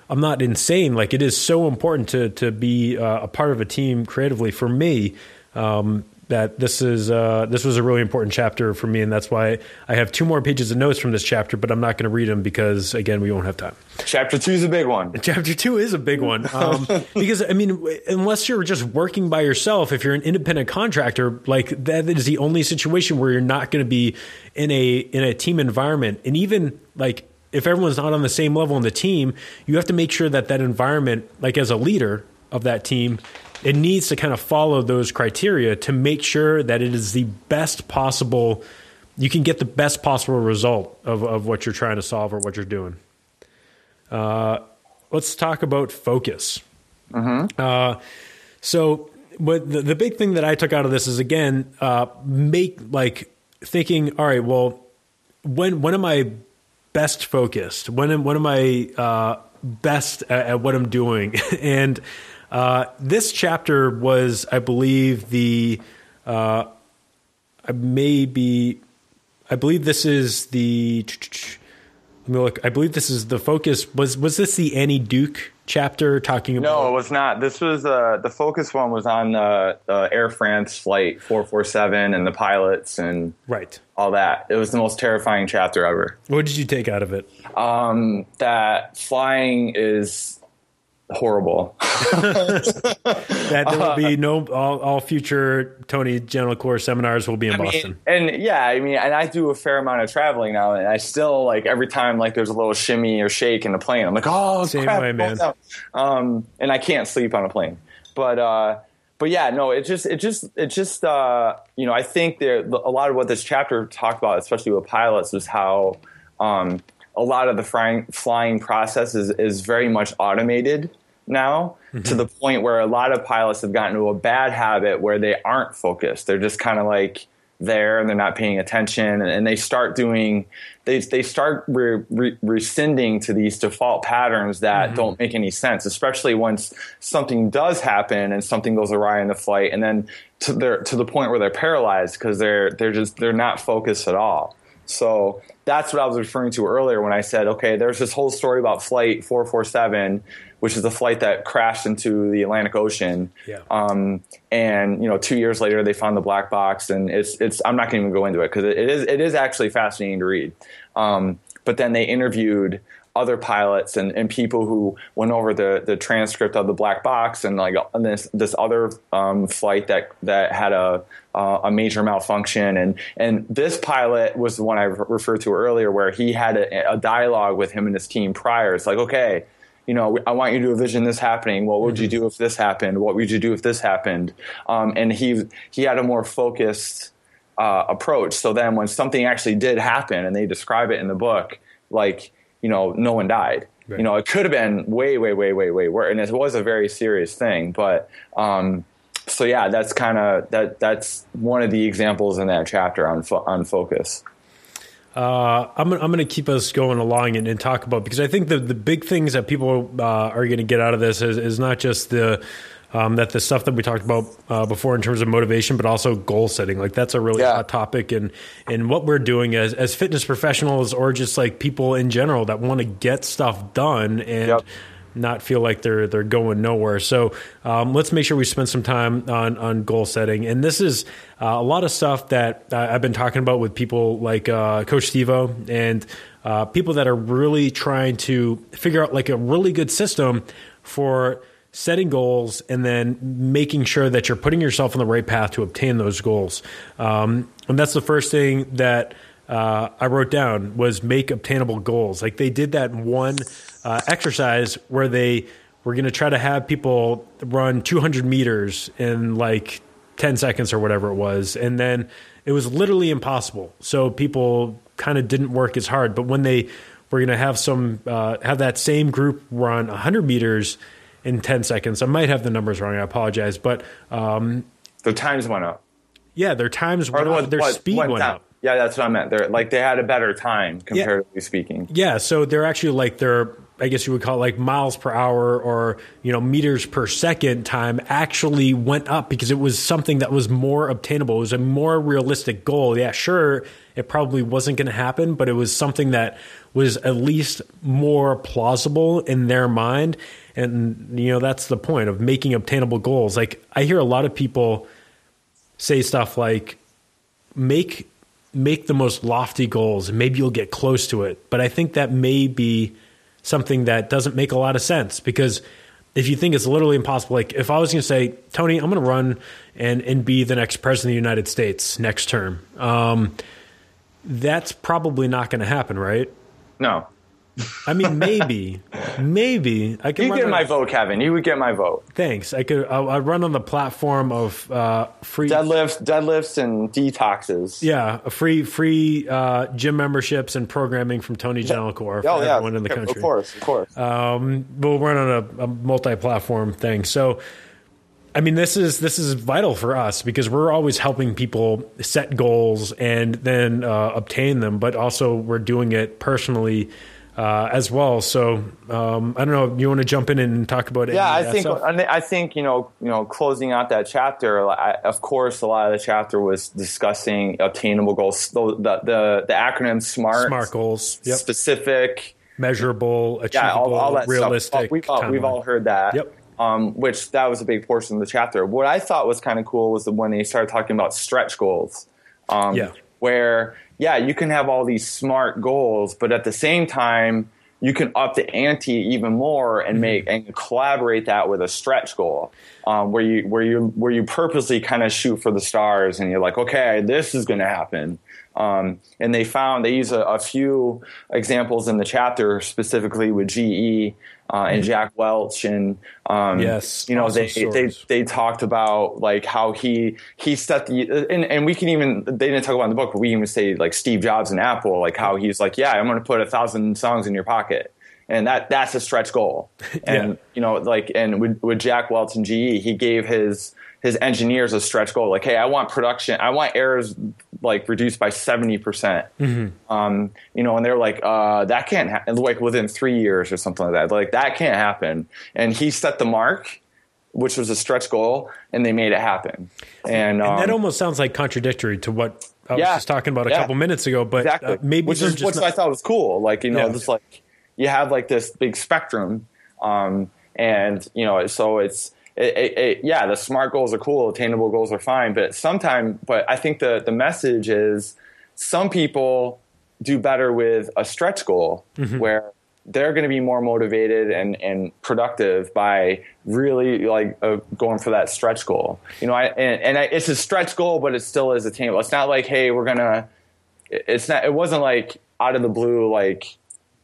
I'm not insane. Like it is so important to to be uh, a part of a team creatively for me. Um, that this is uh, this was a really important chapter for me, and that's why I have two more pages of notes from this chapter, but I'm not going to read them because again we won't have time.
Chapter two is a big one. <laughs>
Chapter two is a big one um, <laughs> because I mean, unless you're just working by yourself, if you're an independent contractor, like that is the only situation where you're not going to be in a in a team environment, and even like if everyone's not on the same level in the team, you have to make sure that that environment, like as a leader of that team, it needs to kind of follow those criteria to make sure that it is the best possible. You can get the best possible result of, of what you're trying to solve or what you're doing. Uh, let's talk about focus.
Mm-hmm.
Uh, so, but the, the big thing that I took out of this is again, uh, make like thinking, all right, well, when when am I best focused? When am, when am I uh, best at, at, what I'm doing? <laughs> and uh, this chapter was, I believe, the uh, maybe I believe this is the. Let me look. I believe this is the focus. Was was this the Annie Duke chapter talking about?
No, it was not. This was uh, the focus one was on uh, uh, Air France flight 447 and the pilots and
right
all that. It was the most terrifying chapter ever.
What did you take out of it?
Um, that flying is horrible. <laughs>
that there will be no all, all future Tony Gentilcore seminars will be in
I
Boston.
Mean, and yeah, I mean, and I do a fair amount of traveling now, and I still like every time like there's a little shimmy or shake in the plane, I'm like, oh,
same
crap,
way, man.
Um, and I can't sleep on a plane, but. uh but yeah, no, it just, it just, it just, uh, you know, I think there a lot of what this chapter talked about, especially with pilots, is how um, a lot of the flying, flying process is, is very much automated now mm-hmm. to the point where a lot of pilots have gotten to a bad habit where they aren't focused. They're just kind of like there and they're not paying attention and, they start doing they, they start re, re, rescinding to these default patterns that mm-hmm. don't make any sense especially once something does happen and something goes awry in the flight and then to their to the point where they're paralyzed because they're they're just they're not focused at all so that's what I was referring to earlier when I said, okay, there's this whole story about Flight 447 which is the flight that crashed into the Atlantic Ocean.
Yeah.
Um, and you know, two years later, they found the black box, and it's it's. I'm not going to even go into it because it, it is it is actually fascinating to read. Um, but then they interviewed other pilots and, and people who went over the, the transcript of the black box and like and this this other um, flight that that had a uh, a major malfunction and and this pilot was the one I referred to earlier where he had a, a dialogue with him and his team prior. It's like okay, you know, I want you to envision this happening. What would mm-hmm. you do if this happened? What would you do if this happened? Um, and he he had a more focused uh, approach. So then, when something actually did happen, and they describe it in the book, like you know, no one died. Right. You know, it could have been way, way, way, way, way worse, and it was a very serious thing. But um, so yeah, that's kind of that. That's one of the examples in that chapter on fo- on focus.
Uh, I'm, I'm going to keep us going along and, and, talk about because I think the, the big things that people uh, are going to get out of this is, is not just the um, that the stuff that we talked about uh, before in terms of motivation, but also goal setting, like that's a really
Yeah.
hot topic, and and what we're doing as as fitness professionals or just like people in general that want to get stuff done and.
Yep.
Not feel like they're they're going nowhere. So um, let's make sure we spend some time on on goal setting. And this is uh, a lot of stuff that uh, I've been talking about with people like uh, Coach Stevo and uh, people that are really trying to figure out like a really good system for setting goals and then making sure that you're putting yourself on the right path to obtain those goals. Um, and that's the first thing that uh, I wrote down was make obtainable goals. Like they did that one uh, exercise where they were going to try to have people run 200 meters in like 10 seconds or whatever it was. And then it was literally impossible. So people kind of didn't work as hard. But when they were going to have some, uh, have that same group run 100 meters in 10 seconds, I might have the numbers wrong. I apologize. But um,
The times went up.
yeah, their times, went
what-
up, their
what-
speed
what
went
time?
up.
Yeah, that's what I meant. They're like they had a better time comparatively speaking.
Yeah, so they're actually like their I guess you would call it like miles per hour or you know meters per second time actually went up because it was something that was more obtainable. It was a more realistic goal. Yeah, sure, it probably wasn't going to happen, but it was something that was at least more plausible in their mind. And you know that's the point of making obtainable goals. Like I hear a lot of people say stuff like make make the most lofty goals and maybe you'll get close to it but i think that may be something that doesn't make a lot of sense. Because if you think it's literally impossible like if i was going to say tony i'm going to run and and be the next president of the united states next term um, that's probably not going to happen right?
No,
i mean maybe maybe i could
you get
on-
my vote, Kevin. You would get my vote.
thanks i could i'll, I'll run on the platform of uh, free
Deadlifts, deadlifts, and detoxes.
Yeah, free free uh, gym memberships and programming from Tony Gentilcore for
Oh yeah,
everyone in the country.
of course, of course.
Um, we'll run on a, a multi-platform thing. So, I mean, this is this is vital for us because we're always helping people set goals and then uh, obtain them, but also we're doing it personally uh, as well. So, um, I don't know. You want to jump in and talk about it?
yeah, I think I I think you know you know closing out that chapter. I, of course, a lot of the chapter was discussing obtainable goals. The the the, the acronym SMART,
smart goals. Yep.
specific,
Measurable, achievable,
yeah, all, all that
realistic.
stuff. We've all, we've all heard that.
Yep.
Um, which that was a big portion of the chapter. What I thought was kind of cool was the when they started talking about stretch goals. Um,
Yeah.
Where yeah, you can have all these smart goals, but at the same time, you can up the ante even more and make and collaborate that with a stretch goal, um, where you where you where you purposely kind of shoot for the stars, and you're like, okay, this is going to happen. Um, and they found they use a, a few examples in the chapter specifically with GE uh, and Jack Welch and um,
Yes,
you know
awesome
they, they
stories.
they talked about like how he he set the and, and we can even they didn't talk about in the book but we can even say like Steve Jobs and Apple like how he's like yeah I'm going to put a thousand songs in your pocket and that that's a stretch goal <laughs> and
Yeah.
you know like and with, with Jack Welch and GE he gave his his engineers a stretch goal like hey I want production I want errors like reduced by 70% um, you know, and they're like, uh, that can't happen, like within three years or something like that. Like, that can't happen. And he set the mark, which was a stretch goal, and they made it happen. And, um,
that almost sounds like contradictory to what I was
Yeah.
just talking about a
Yeah.
couple minutes ago. But
exactly.
uh, maybe
which is
just
what
not-
I thought was cool. Like, you know,
Yeah.
just like you have like this big spectrum. Um, and, you know, so it's, it, it, it, yeah, the smart goals are cool, attainable goals are fine, but sometimes, but I think the, the message is some people do better with a stretch goal
Mm-hmm.
where they're going to be more motivated and, and productive by really like uh, going for that stretch goal. You know, I, and, and I, it's a stretch goal, but it still is attainable. It's not like, hey, we're gonna. It's not. It wasn't like out of the blue, like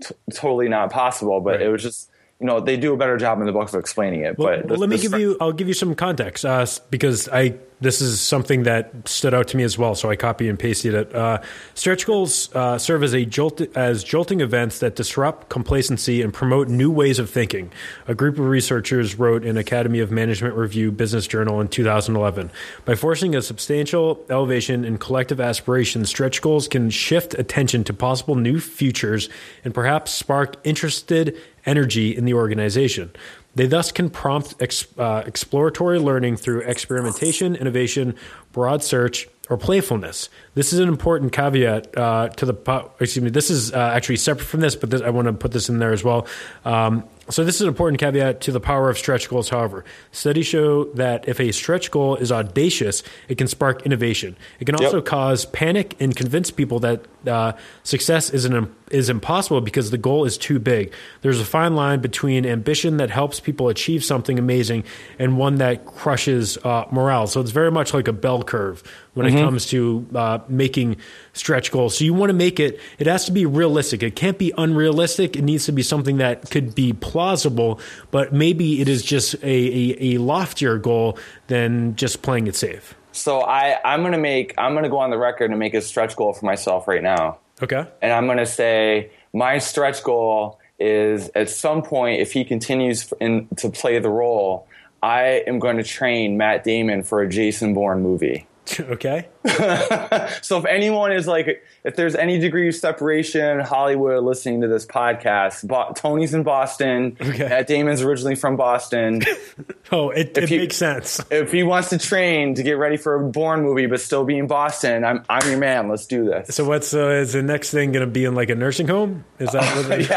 t- totally not possible. But
Right.
it was just, you know, they do a better job in the book of explaining it.
Well,
but
let me give
stre-
you. I'll give you some context uh, because I this is something that stood out to me as well. So I copy and pasted it. Uh, stretch goals uh, serve as a jolt as jolting events that disrupt complacency and promote new ways of thinking. A group of researchers wrote in Academy of Management Review Business Journal in 2011. By forcing a substantial elevation in collective aspirations, stretch goals can shift attention to possible new futures and perhaps spark interested energy in the organization. They thus can prompt ex, uh, exploratory learning through experimentation, innovation, broad search, or playfulness. This is an important caveat uh, to the. Excuse me. This is uh, actually separate from this, but this, I want to put this in there as well. Um, so this is an important caveat to the power of stretch goals. However, studies show that if a stretch goal is audacious, it can spark innovation. It can also yep. cause panic and convince people that uh, success is an is impossible because the goal is too big. There's a fine line between ambition that helps people achieve something amazing and one that crushes uh, morale. So it's very much like a bell curve when mm-hmm. it comes to uh, making stretch goals. So you want to make it, it has to be realistic. It can't be unrealistic. It needs to be something that could be plausible, but maybe it is just a, a, a loftier goal than just playing it safe.
So I, I'm gonna make I'm gonna go on the record and make a stretch goal for myself right now.
Okay.
And I'm gonna say my stretch goal is at some point if he continues in, to play the role, I am going to train Matt Damon for a Jason Bourne movie. <laughs>
Okay. <laughs>
so if anyone is like, if there's any degree of separation, Hollywood listening to this podcast, Bo- Tony's in Boston. Okay. Matt Damon's originally from Boston. <laughs>
oh, it, it he, makes sense.
If he wants to train to get ready for a Bourne movie, but still be in Boston, I'm I'm your man. Let's do this.
So what's uh, is the next thing going to be in like a nursing home? Is that what <laughs>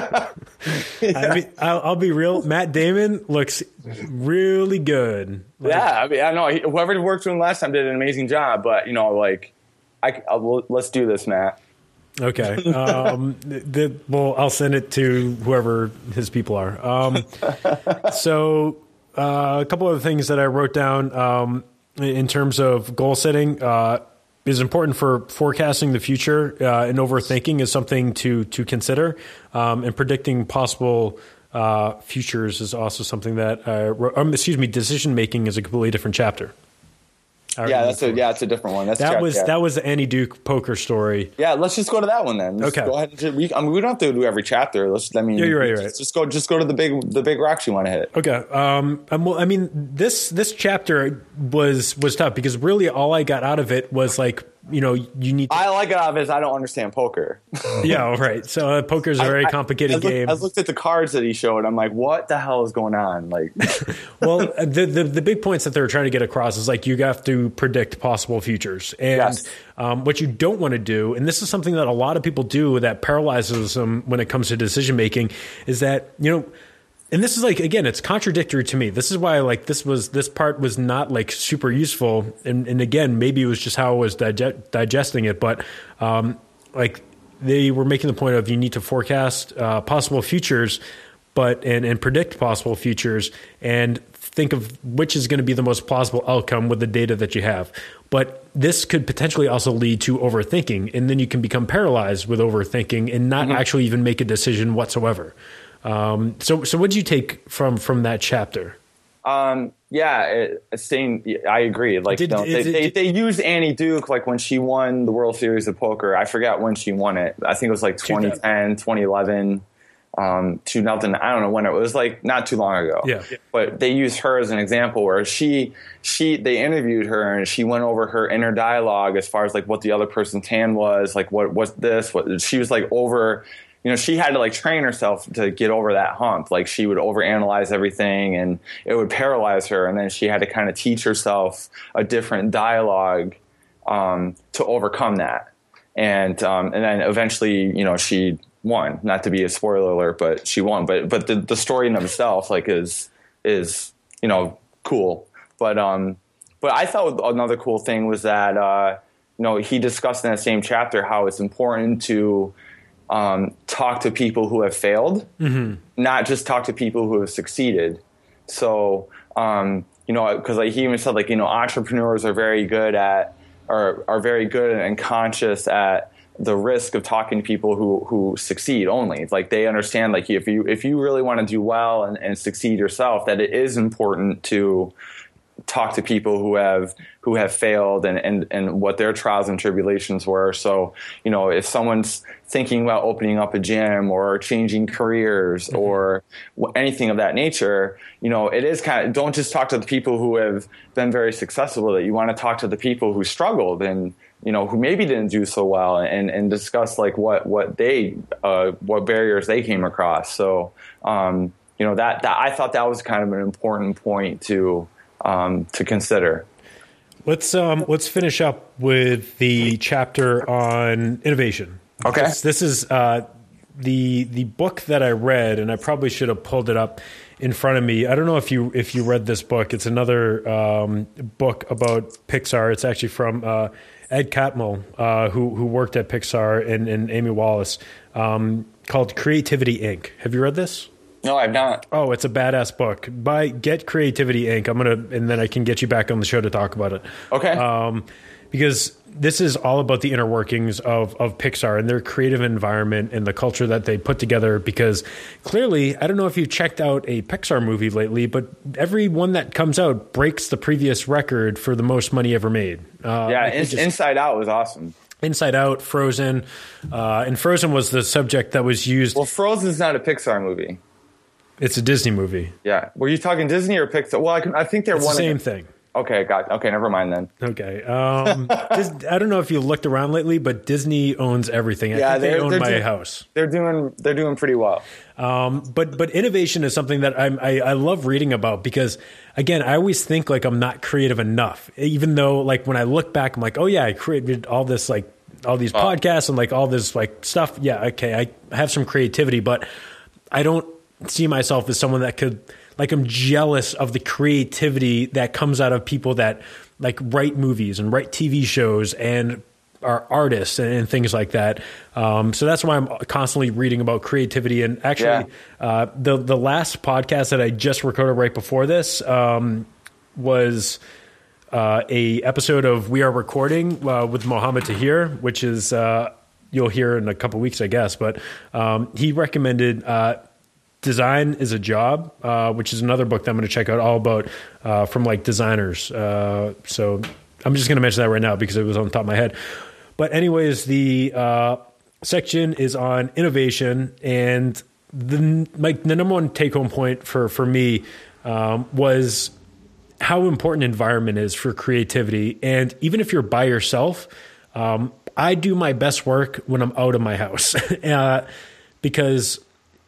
yeah? yeah. I mean, I'll, I'll be real. Matt Damon looks really good.
Like, yeah, I mean, I know whoever worked with him last time did an amazing job, but you know, like, I, I'll, let's do this, Matt.
Okay. Um, <laughs> the, well, I'll send it to whoever his people are. Um, <laughs> so, uh, a couple of things that I wrote down um, in terms of goal setting uh, is important for forecasting the future, uh, and overthinking is something to to consider, um, and predicting possible uh, futures is also something that I um, excuse me, decision making is a completely different chapter.
Yeah, that's a yeah, it's a different one. That's
that was yeah. that was the Annie Duke poker story.
Yeah, let's just go to that one then. Let's
okay,
go ahead. And, we, I mean, we don't have to do every chapter. Let's. I mean,
yeah, you're right. You're right.
Just go. Just go to the big the big rocks you want to hit.
Okay. Um. Well, I mean, this this chapter was was tough because really all I got out of it was like you know you need.
To, I like it out of it is I don't understand poker. <laughs>
yeah, right. So uh, poker is a very I, complicated
I, I
game.
I looked at the cards that he showed. I'm like, what the hell is going on? Like, <laughs>
well, the, the, the big points that they're trying to get across is like you have to predict possible futures, and yes. um, what you don't want to do, and this is something that a lot of people do that paralyzes them when it comes to decision making, is that you know and this is like again it's contradictory to me. This is why like this was this part was not like super useful. And, and again maybe it was just how i was dige- digesting it but um, like they were making the point of you need to forecast uh, possible futures but and, and predict possible futures and think of which is going to be the most plausible outcome with the data that you have. But this could potentially also lead to overthinking and then you can become paralyzed with overthinking and not mm-hmm. actually even make a decision whatsoever um, so, so what did you take from from that chapter?
Um, yeah, it, staying. I agree. Like, did, no, they, it, they, they, used Annie Duke like when she won the World Series of Poker. I forgot when she won it. I think it was like 2010, 2011. Um, to nothing. I don't know when it was like not too long ago.
Yeah.
But they used her as an example where she she they interviewed her and she went over her inner dialogue as far as like what the other person's hand was, like what was this, what she was like over you know, she had to like train herself to get over that hump. Like she would overanalyze everything and it would paralyze her. And then she had to kind of teach herself a different dialogue um, to overcome that. And um, and then eventually, you know, she won. Not to be a spoiler alert, but she won. But but the, the story in itself like is is you know cool. But um, but I thought another cool thing was that uh, you know he discussed in that same chapter how it's important to um, talk to people who have failed, mm-hmm. not just talk to people who have succeeded. So, um, you know, because like he even said, like you know, entrepreneurs are very good at, are are very good and conscious at the risk of talking to people who who succeed only. Like they understand, like if you if you really want to do well and, and succeed yourself, that it is important to talk to people who have who have failed and, and and what their trials and tribulations were. So, you know, if someone's thinking about opening up a gym or changing careers mm-hmm. or anything of that nature, you know, it is kind of don't just talk to the people who have been very successful that. You want to talk to the people who struggled and you know who maybe didn't do so well and and discuss like what what they uh, what barriers they came across. So. Um, you know that, that I thought that was kind of an important point to um, to consider.
Let's um, let's finish up with the chapter on innovation.
Okay,
this, this is uh, the the book that I read, and I probably should have pulled it up in front of me. I don't know if you if you read this book. It's another um, book about Pixar. It's actually from uh, Ed Catmull, uh, who who worked at Pixar, and, and Amy Wallace, um, called Creativity Inc. Have you read this?
No, I've not.
Oh, it's a badass book. By Get Creativity Inc. I'm gonna, and then I can get you back on the show to talk about it.
Okay.
Um, because this is all about the inner workings of of Pixar and their creative environment and the culture that they put together. Because clearly, I don't know if you've checked out a Pixar movie lately, but every one that comes out breaks the previous record for the most money ever made.
Uh, yeah, in, just, Inside Out was awesome.
Inside Out, Frozen, uh, and Frozen was the subject that was used.
Well, Frozen's not a Pixar movie.
It's a Disney movie.
Yeah. Were you talking Disney or Pixar? Well, I, can, I think they're
it's
one.
The same thing.
Okay, got okay. Never mind then.
Okay, um, <laughs> I don't know if you looked around lately, but Disney owns everything. I yeah, they own my
do,
house.
They're doing they're doing pretty well.
Um, but but innovation is something that I'm, I I love reading about because again I always think like I'm not creative enough, even though like when I look back I'm like oh yeah I created all this like all these oh. podcasts and like all this like stuff. Yeah, okay, I have some creativity, but I don't see myself as someone that could like I'm jealous of the creativity that comes out of people that like write movies and write TV shows and are artists and, and things like that. Um, so that's why I'm constantly reading about creativity. And actually, yeah. uh, the the last podcast that I just recorded right before this um, was. Uh, a episode of We Are Recording uh, with Mohammed Tahir, which is uh, you'll hear in a couple weeks, I guess. But um, he recommended uh, Design is a Job, uh, which is another book that I'm going to check out all about uh, from like designers. Uh, so I'm just going to mention that right now because it was on the top of my head. But, anyways, the uh, section is on innovation. And the, like, the number one take home point for, for me um, was how important environment is for creativity. And even if you're by yourself, um, I do my best work when I'm out of my house <laughs> uh, because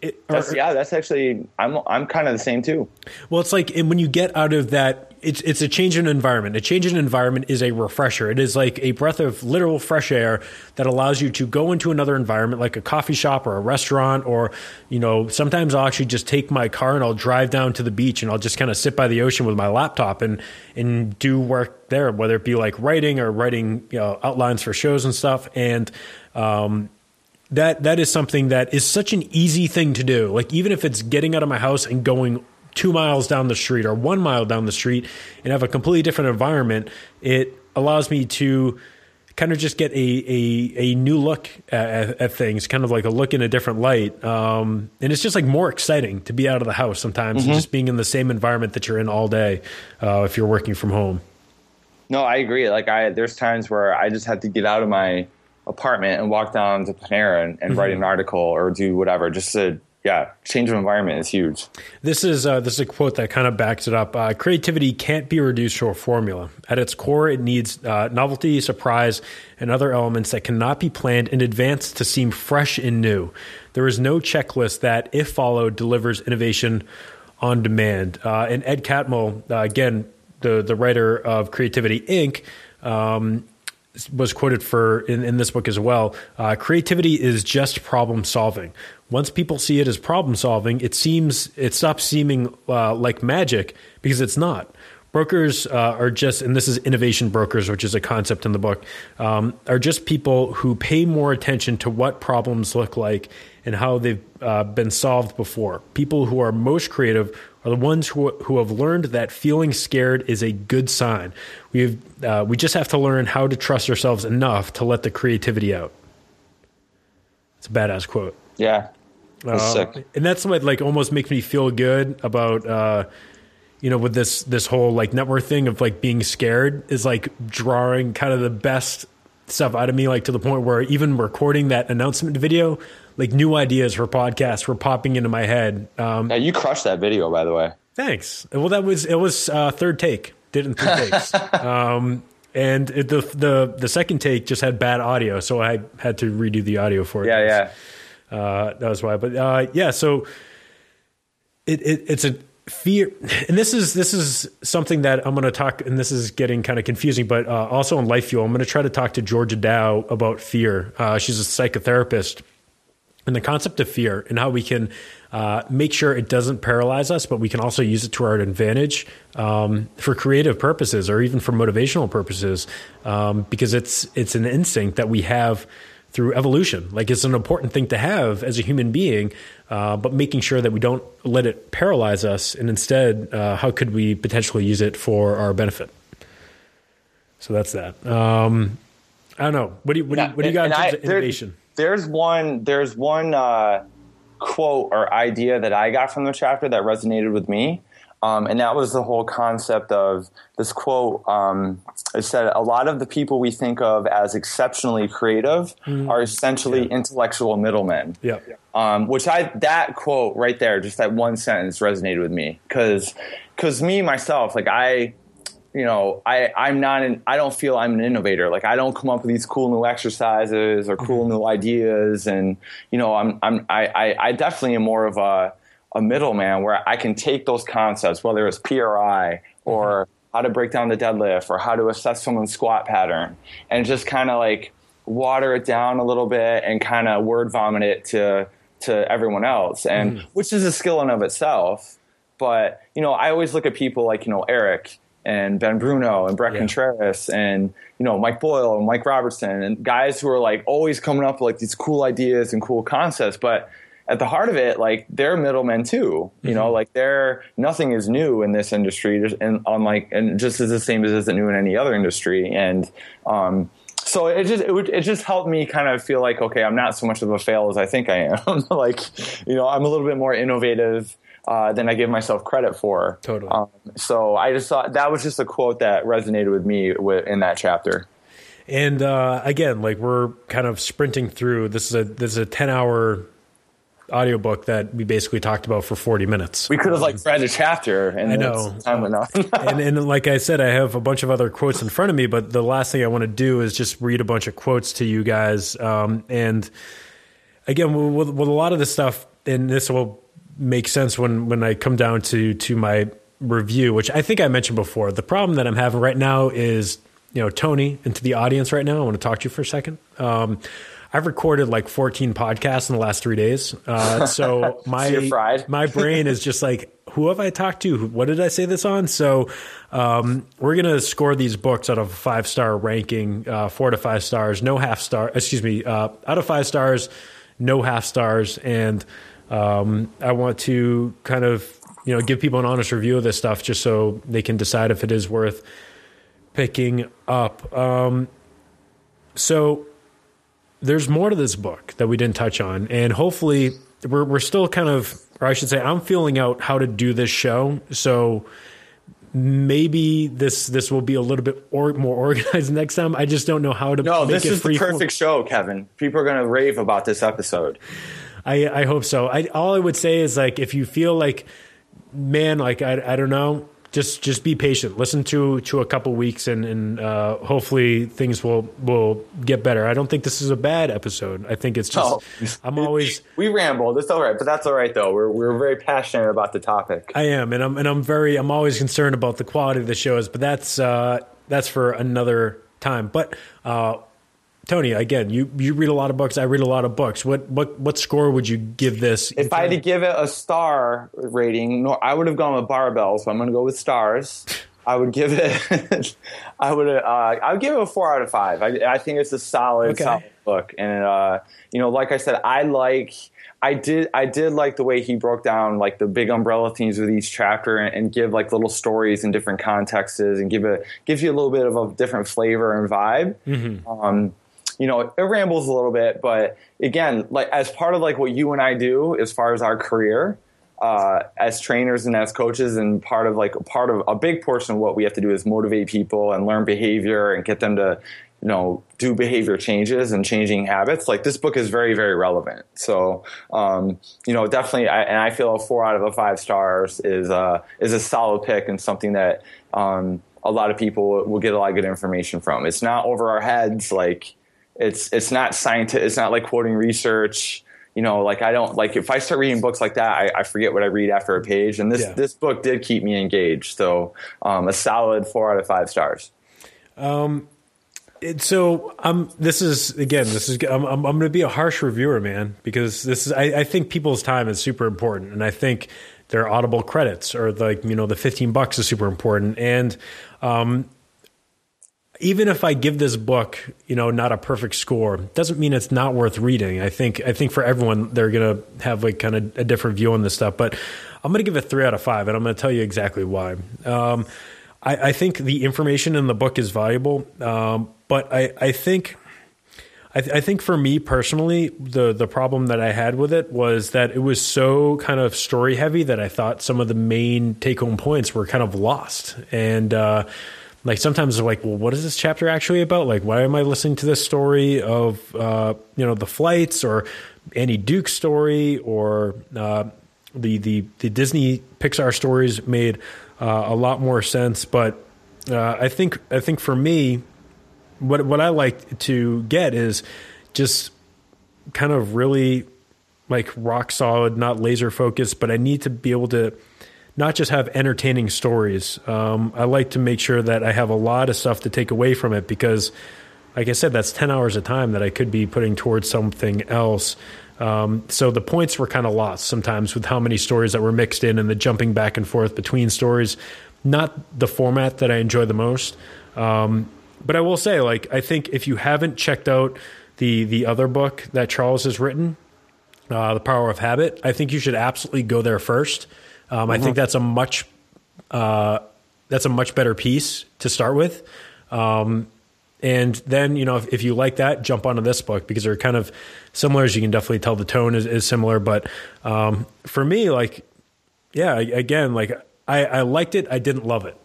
it, that's, yeah, that's actually I'm I'm kind of the same too.
Well, it's like and when you get out of that, it's it's a change in environment. A change in environment is a refresher. It is like a breath of literal fresh air that allows you to go into another environment, like a coffee shop or a restaurant, or you know, sometimes I'll actually just take my car and I'll drive down to the beach and I'll just kind of sit by the ocean with my laptop and and do work there, whether it be like writing or writing you know, outlines for shows and stuff, and um, that that is something that is such an easy thing to do. Like even if it's getting out of my house and going two miles down the street or one mile down the street and have a completely different environment, it allows me to kind of just get a a, a new look at, at, things, kind of like a look in a different light. Um, and it's just like more exciting to be out of the house sometimes mm-hmm. and just being in the same environment that you're in all day uh, if you're working from home.
No, I agree. Like I, there's times where I just have to get out of my apartment and walk down to Panera and, and mm-hmm. write an article or do whatever just to yeah, change of environment is huge.
This is uh, this is a quote that kind of backs it up. Uh, creativity can't be reduced to a formula. At its core, it needs uh, novelty, surprise, and other elements that cannot be planned in advance to seem fresh and new. There is no checklist that, if followed, delivers innovation on demand. Uh, and Ed Catmull, uh, again, the the writer of Creativity Inc. Um, was quoted for in, in this book as well. Uh, creativity is just problem solving. Once people see it as problem solving, it seems it stops seeming uh, like magic because it's not. Brokers uh, are just, and this is innovation brokers, which is a concept in the book, um, are just people who pay more attention to what problems look like and how they've uh, been solved before. People who are most creative are the ones who, who have learned that feeling scared is a good sign. We uh, we just have to learn how to trust ourselves enough to let the creativity out. It's a badass quote.
Yeah,
that's uh, sick. And that's what like almost makes me feel good about uh, you know with this this whole like network thing of like being scared is like drawing kind of the best stuff out of me like to the point where even recording that announcement video like new ideas for podcasts were popping into my head.
Um, yeah, you crushed that video, by the way.
Thanks. Well, that was it was uh, third take. Did it in three takes. <laughs> um, and it, the the the second take just had bad audio, so I had to redo the audio for it.
Yeah, yeah.
Uh, that was why. But uh, yeah, so it, it it's a fear and this is this is something that i'm going to talk and this is getting kind of confusing but uh, also on life fuel i'm going to try to talk to georgia dow about fear uh, she's a psychotherapist and the concept of fear and how we can uh, make sure it doesn't paralyze us, but we can also use it to our advantage um, for creative purposes or even for motivational purposes, um, because it's it's an instinct that we have through evolution. Like it's an important thing to have as a human being, uh, but making sure that we don't let it paralyze us, and instead, uh, how could we potentially use it for our benefit? So that's that. Um, I don't know. What do you what, yeah, do, you, what do you got in terms I, of innovation?
There's, one. There's one uh, quote or idea that I got from the chapter that resonated with me. Um, and that was the whole concept of this quote. Um, it said, A lot of the people we think of as exceptionally creative mm. are essentially yeah. intellectual middlemen.
Yeah.
Um, which I, that quote right there, just that one sentence resonated with me. Cause, cause me, myself, like I, you know, I, I'm not an, I don't feel I'm an innovator. Like I don't come up with these cool new exercises or cool new ideas. And, you know, I'm, I'm, I, I, I definitely am more of a, a middleman where I can take those concepts, whether it's PRI or mm-hmm. how to break down the deadlift or how to assess someone's squat pattern and just kind of like water it down a little bit and kind of word vomit it to, to everyone else. And mm. which is a skill in of itself. But, you know, I always look at people like, you know, Eric, and Ben Bruno and Bret yeah. Contreras and you know Mike Boyle and Mike Robertson and guys who are like always coming up with like these cool ideas and cool concepts, but at the heart of it, like they're middlemen too. You mm-hmm. know, like they're nothing is new in this industry, and unlike and just as the same as isn't new in any other industry. And um, so it just it, would, it just helped me kind of feel like okay, I'm not so much of a fail as I think I am. <laughs> like you know, I'm a little bit more innovative uh, than I give myself credit for.
Totally. Um,
so I just thought that was just a quote that resonated with me with, in that chapter.
And uh, again, like we're kind of sprinting through. This is a this is a ten hour audiobook that we basically talked about for 40 minutes.
We could have like read a chapter and
I know.
time went on. <laughs>
and, and like I said, I have a bunch of other quotes in front of me, but the last thing I want to do is just read a bunch of quotes to you guys. Um, and again, with, with a lot of this stuff, and this will make sense when when I come down to to my review, which I think I mentioned before. The problem that I'm having right now is, you know, Tony, and to the audience right now, I want to talk to you for a second. Um, I've recorded like 14 podcasts in the last three days. Uh, <laughs> so my my brain is just like, who have I talked to? What did I say this on? So um, we're gonna score these books out of a five star ranking, uh, four to five stars, no half star. Excuse me, uh, out of five stars, no half stars, and um, I want to kind of you know give people an honest review of this stuff just so they can decide if it is worth picking up. Um, so there's more to this book that we didn't touch on, and hopefully we're we're still kind of, or I should say, I'm feeling out how to do this show. So maybe this this will be a little bit or, more <laughs> organized next time. I just don't know how to.
No, this is the perfect show, Kevin. People are going to rave about this episode.
I, I hope so. I, all I would say is like if you feel like, man, like I, I don't know, just just be patient. Listen to to a couple weeks, and and uh, hopefully things will will get better. I don't think this is a bad episode. I think it's just oh. <laughs> I'm always
we rambled. It's all right, but that's all right though. We're we're very passionate about the topic.
I am, and I'm and I'm very I'm always concerned about the quality of the shows, but that's uh, that's for another time. But uh, Tony, again, you you read a lot of books. I read a lot of books. What what what score would you give this?
If I had to give it a star rating, no, I would have gone with barbells. So I'm going to go with stars. I would give it. <laughs> I would. Uh, I would give it a four out of five. I, I think it's a solid, okay. solid book. And uh, you know, like I said, I like. I did. I did like the way he broke down like the big umbrella themes with each chapter and, and give like little stories in different contexts and give it gives you a little bit of a different flavor and vibe. Mm-hmm. Um, you know, it rambles a little bit, but again, like as part of like what you and I do as far as our career, uh, as trainers and as coaches, and part of like part of a big portion of what we have to do is motivate people and learn behavior and get them to, you know, do behavior changes and changing habits. Like this book is very, very relevant. So, um, you know, definitely, I, and I feel a four out of a five stars is uh, is a solid pick and something that um, a lot of people will get a lot of good information from. It's not over our heads, like it's it's not scientific. It's not like quoting research. you know, like I don't like if I start reading books like that, I, I forget what I read after a page. And this
Yeah.
this book did keep me engaged. So um, a solid four out of five stars.
It, so um, this is again, this is I'm, I'm, I'm going to be a harsh reviewer, man, because this is I, I think people's time is super important, and I think their audible credits or like you know the 15 bucks is super important, and um, even if I give this book, you know, not a perfect score, doesn't mean it's not worth reading. I think I think for everyone they're gonna have like kind of a different view on this stuff, but I'm gonna give it three out of five, and I'm gonna tell you exactly why. Um, I, I think the information in the book is valuable, um, but I, I think. I, th- I think for me personally, the the problem that I had with it was that it was so kind of story heavy that I thought some of the main take home points were kind of lost. And uh, like sometimes I'm like, well, what is this chapter actually about? Like, why am I listening to this story of uh, you know the flights or Annie Duke's story or uh, the the the Disney Pixar stories made uh, a lot more sense. But uh, I think I think for me, what what I like to get is just kind of really like rock solid, not laser focused, but I need to be able to not just have entertaining stories. Um, I like to make sure that I have a lot of stuff to take away from it because, like I said, that's 10 hours of time that I could be putting towards something else. Um, so the points were kind of lost sometimes with how many stories that were mixed in and the jumping back and forth between stories. Not the format that I enjoy the most. Um, but I will say, like, I think if you haven't checked out the the other book that Charles has written, uh, The Power of Habit, I think you should absolutely go there first. Um, I think that's a much uh, that's a much better piece to start with. Um, and then, you know, if, if you like that, jump onto this book because they're kind of similar. As you can definitely tell, the tone is, is similar. But um, for me, like, yeah, again, like I, I liked it. I didn't love it.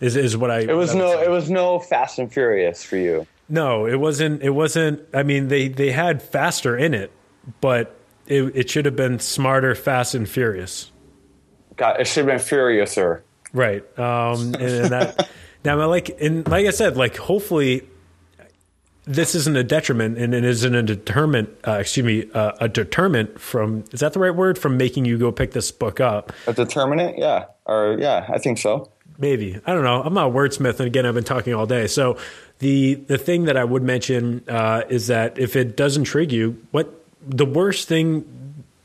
Is is what I.
It was no
say.
it was no Fast and Furious for you.
No, it wasn't. It wasn't. I mean, they they had faster in it, but it it should have been smarter, fast and furious.
God, it should have been Furiouser.
Right. Um, and, and that <laughs> now, like, and like I said, like, hopefully, this isn't a detriment and it isn't a determinant. Uh, excuse me, uh, a determinant from is that the right word from making you go pick this book up?
A determinant, yeah, or yeah, I think so.
Maybe I don't know. I'm not a wordsmith, and again, I've been talking all day. So the the thing that I would mention uh, is that if it does intrigue you, what the worst thing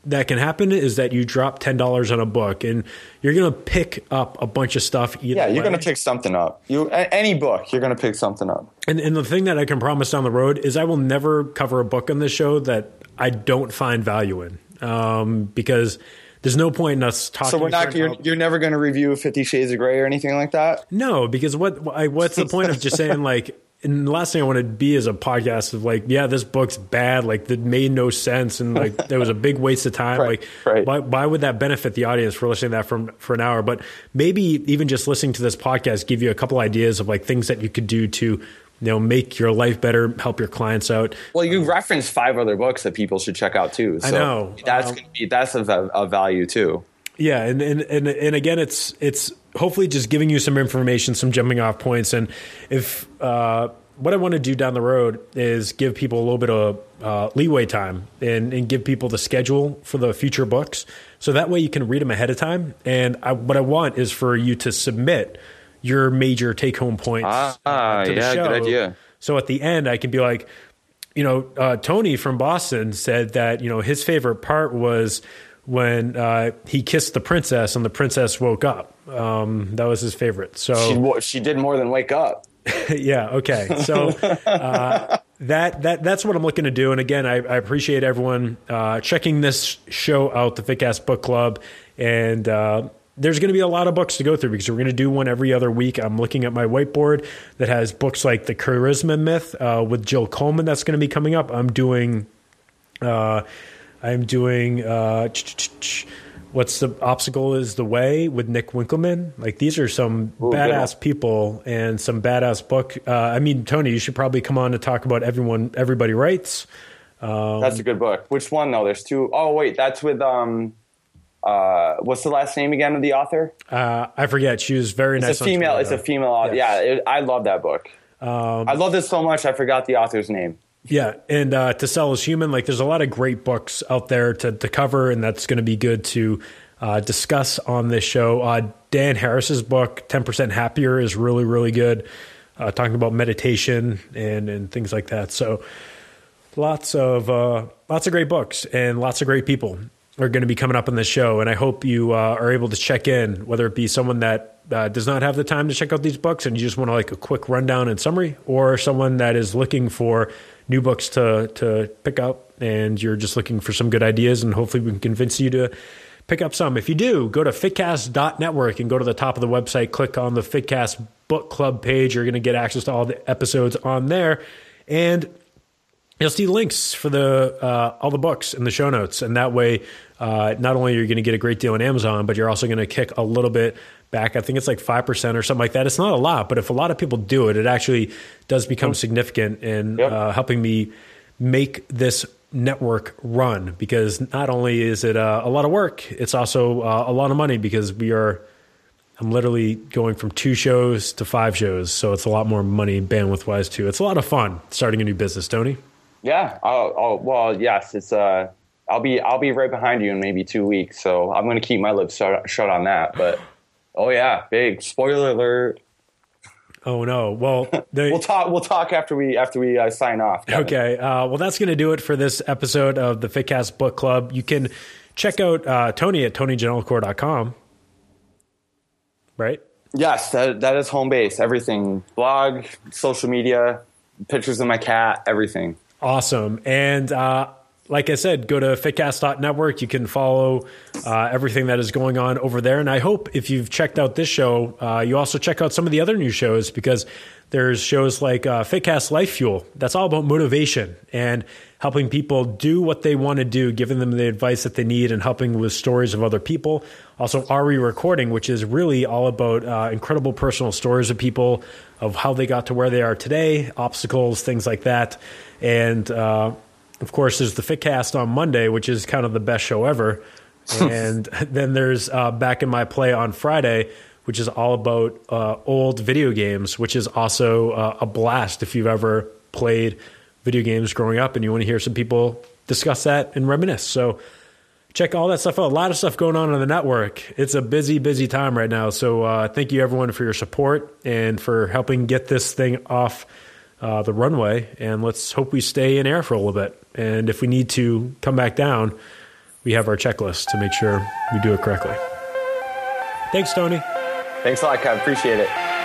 that can happen is that you drop ten dollars on a book and you're gonna pick up a bunch of stuff. Either
Yeah, you're
way.
gonna pick something up. You any book, you're gonna pick something up.
And, and the thing that I can promise down the road is I will never cover a book on this show that I don't find value in, um, because there's no point in us talking.
So we're not. You're, you're never gonna review Fifty Shades of Grey or anything like that.
No, because what what's the point of just saying like? And the last thing I want to be is a podcast of like, yeah, this book's bad, like that made no sense, and like there was a big waste of time. <laughs>
Right,
like,
right.
why, why would that benefit the audience for listening to that from for an hour? But maybe even just listening to this podcast give you a couple ideas of like things that you could do to, you know, make your life better, help your clients out.
Well, you referenced five other books that people should check out too. So
I know.
that's
Um,
be that's of, of value too.
Yeah, and, and and and again, it's it's hopefully just giving you some information, some jumping off points, and if uh, what I want to do down the road is give people a little bit of uh, leeway time and and give people the schedule for the future books, so that way you can read them ahead of time. And I, what I want is for you to submit your major take home points
Ah,
uh, to the
yeah, good
show.
idea.
So at the end, I can be like, you know, uh, Tony from Boston said that you know his favorite part was when uh, he kissed the princess and the princess woke up. Um, that was his favorite. So
wa- she did more than wake up. <laughs>
yeah, okay. So uh, that that that's what I'm looking to do. And again, I, I appreciate everyone uh, checking this show out, the Thick Book Club, and. Uh, there's going to be a lot of books to go through because we're going to do one every other week. I'm looking at my whiteboard that has books like The Charisma Myth uh, with Jill Coleman that's going to be coming up. I'm doing uh, I'm doing uh, what's the obstacle is the way with Nick Winkelman. Like these are some
Ooh,
badass people and some badass book. Uh, I mean, Tony, you should probably come on to talk about everyone. Everybody writes. Um,
That's a good book. Which one though? There's two oh wait, that's with um, uh, what's the last name again of the author?
Uh, I forget. She was very nice.
It's a female. It's a female. author.
Yes.
Yeah, it, I love that book.
Um,
I love this so much. I forgot the author's name.
Yeah, and uh, to sell as human, like there's a lot of great books out there to, to cover, and that's going to be good to uh, discuss on this show. Uh, Dan Harris's book, 10% Happier, is really, really good, uh, talking about meditation and, and things like that. So lots of uh, lots of great books and lots of great people are going to be coming up on this show. And I hope you uh, are able to check in, whether it be someone that uh, does not have the time to check out these books and you just want to like a quick rundown and summary, or someone that is looking for new books to to pick up and you're just looking for some good ideas and hopefully we can convince you to pick up some. If you do, go to fitcast.network and go to the top of the website, click on the Fitcast book club page. You're going to get access to all the episodes on there. And you'll see links for the uh, all the books in the show notes, and that way, uh, not only are you going to get a great deal on Amazon, but you're also going to kick a little bit back. I think it's like five percent or something like that. It's not a lot, but if a lot of people do it, it actually does become significant in
Yep.
uh, helping me make this network run. Because not only is it uh, a lot of work, it's also uh, a lot of money because we are. I'm literally going from two shows to five shows, so it's a lot more money bandwidth wise too. It's a lot of fun starting a new business, Tony.
Yeah. Oh, well, yes. It's uh, I'll be I'll be right behind you in maybe two weeks, so I'm going to keep my lips shut, shut on that. But oh yeah, big spoiler alert.
Oh no! Well, <laughs> there,
We'll talk. We'll talk after we after we uh, sign off. Kevin.
okay. Uh, well, that's going to do it for this episode of the Fitcast Book Club. You can check out uh, Tony at tonygentilcore.com. Right?
Yes, that that is home base. Everything, blog, social media, pictures of my cat, everything.
Awesome. And uh, like I said, go to fitcast.network. You can follow uh, everything that is going on over there. And I hope if you've checked out this show, uh, you also check out some of the other new shows because there's shows like uh, Fitcast Life Fuel. That's all about motivation and helping people do what they want to do, giving them the advice that they need, and helping with stories of other people. Also, Are We Recording, which is really all about uh, incredible personal stories of people, of how they got to where they are today, obstacles, things like that. And uh, of course, there's the Fitcast on Monday, which is kind of the best show ever. <laughs> and then there's uh, Back in My Play on Friday, which is all about uh, old video games, which is also uh, a blast if you've ever played video games growing up and you want to hear some people discuss that and reminisce. So check all that stuff out. A lot of stuff going on on the network. It's a busy, busy time right now. So uh, thank you everyone for your support and for helping get this thing off uh, the runway. And let's hope we stay in air for a little bit. And if we need to come back down, we have our checklist to make sure we do it correctly. Thanks, Tony.
Thanks a lot, Kev. Appreciate it.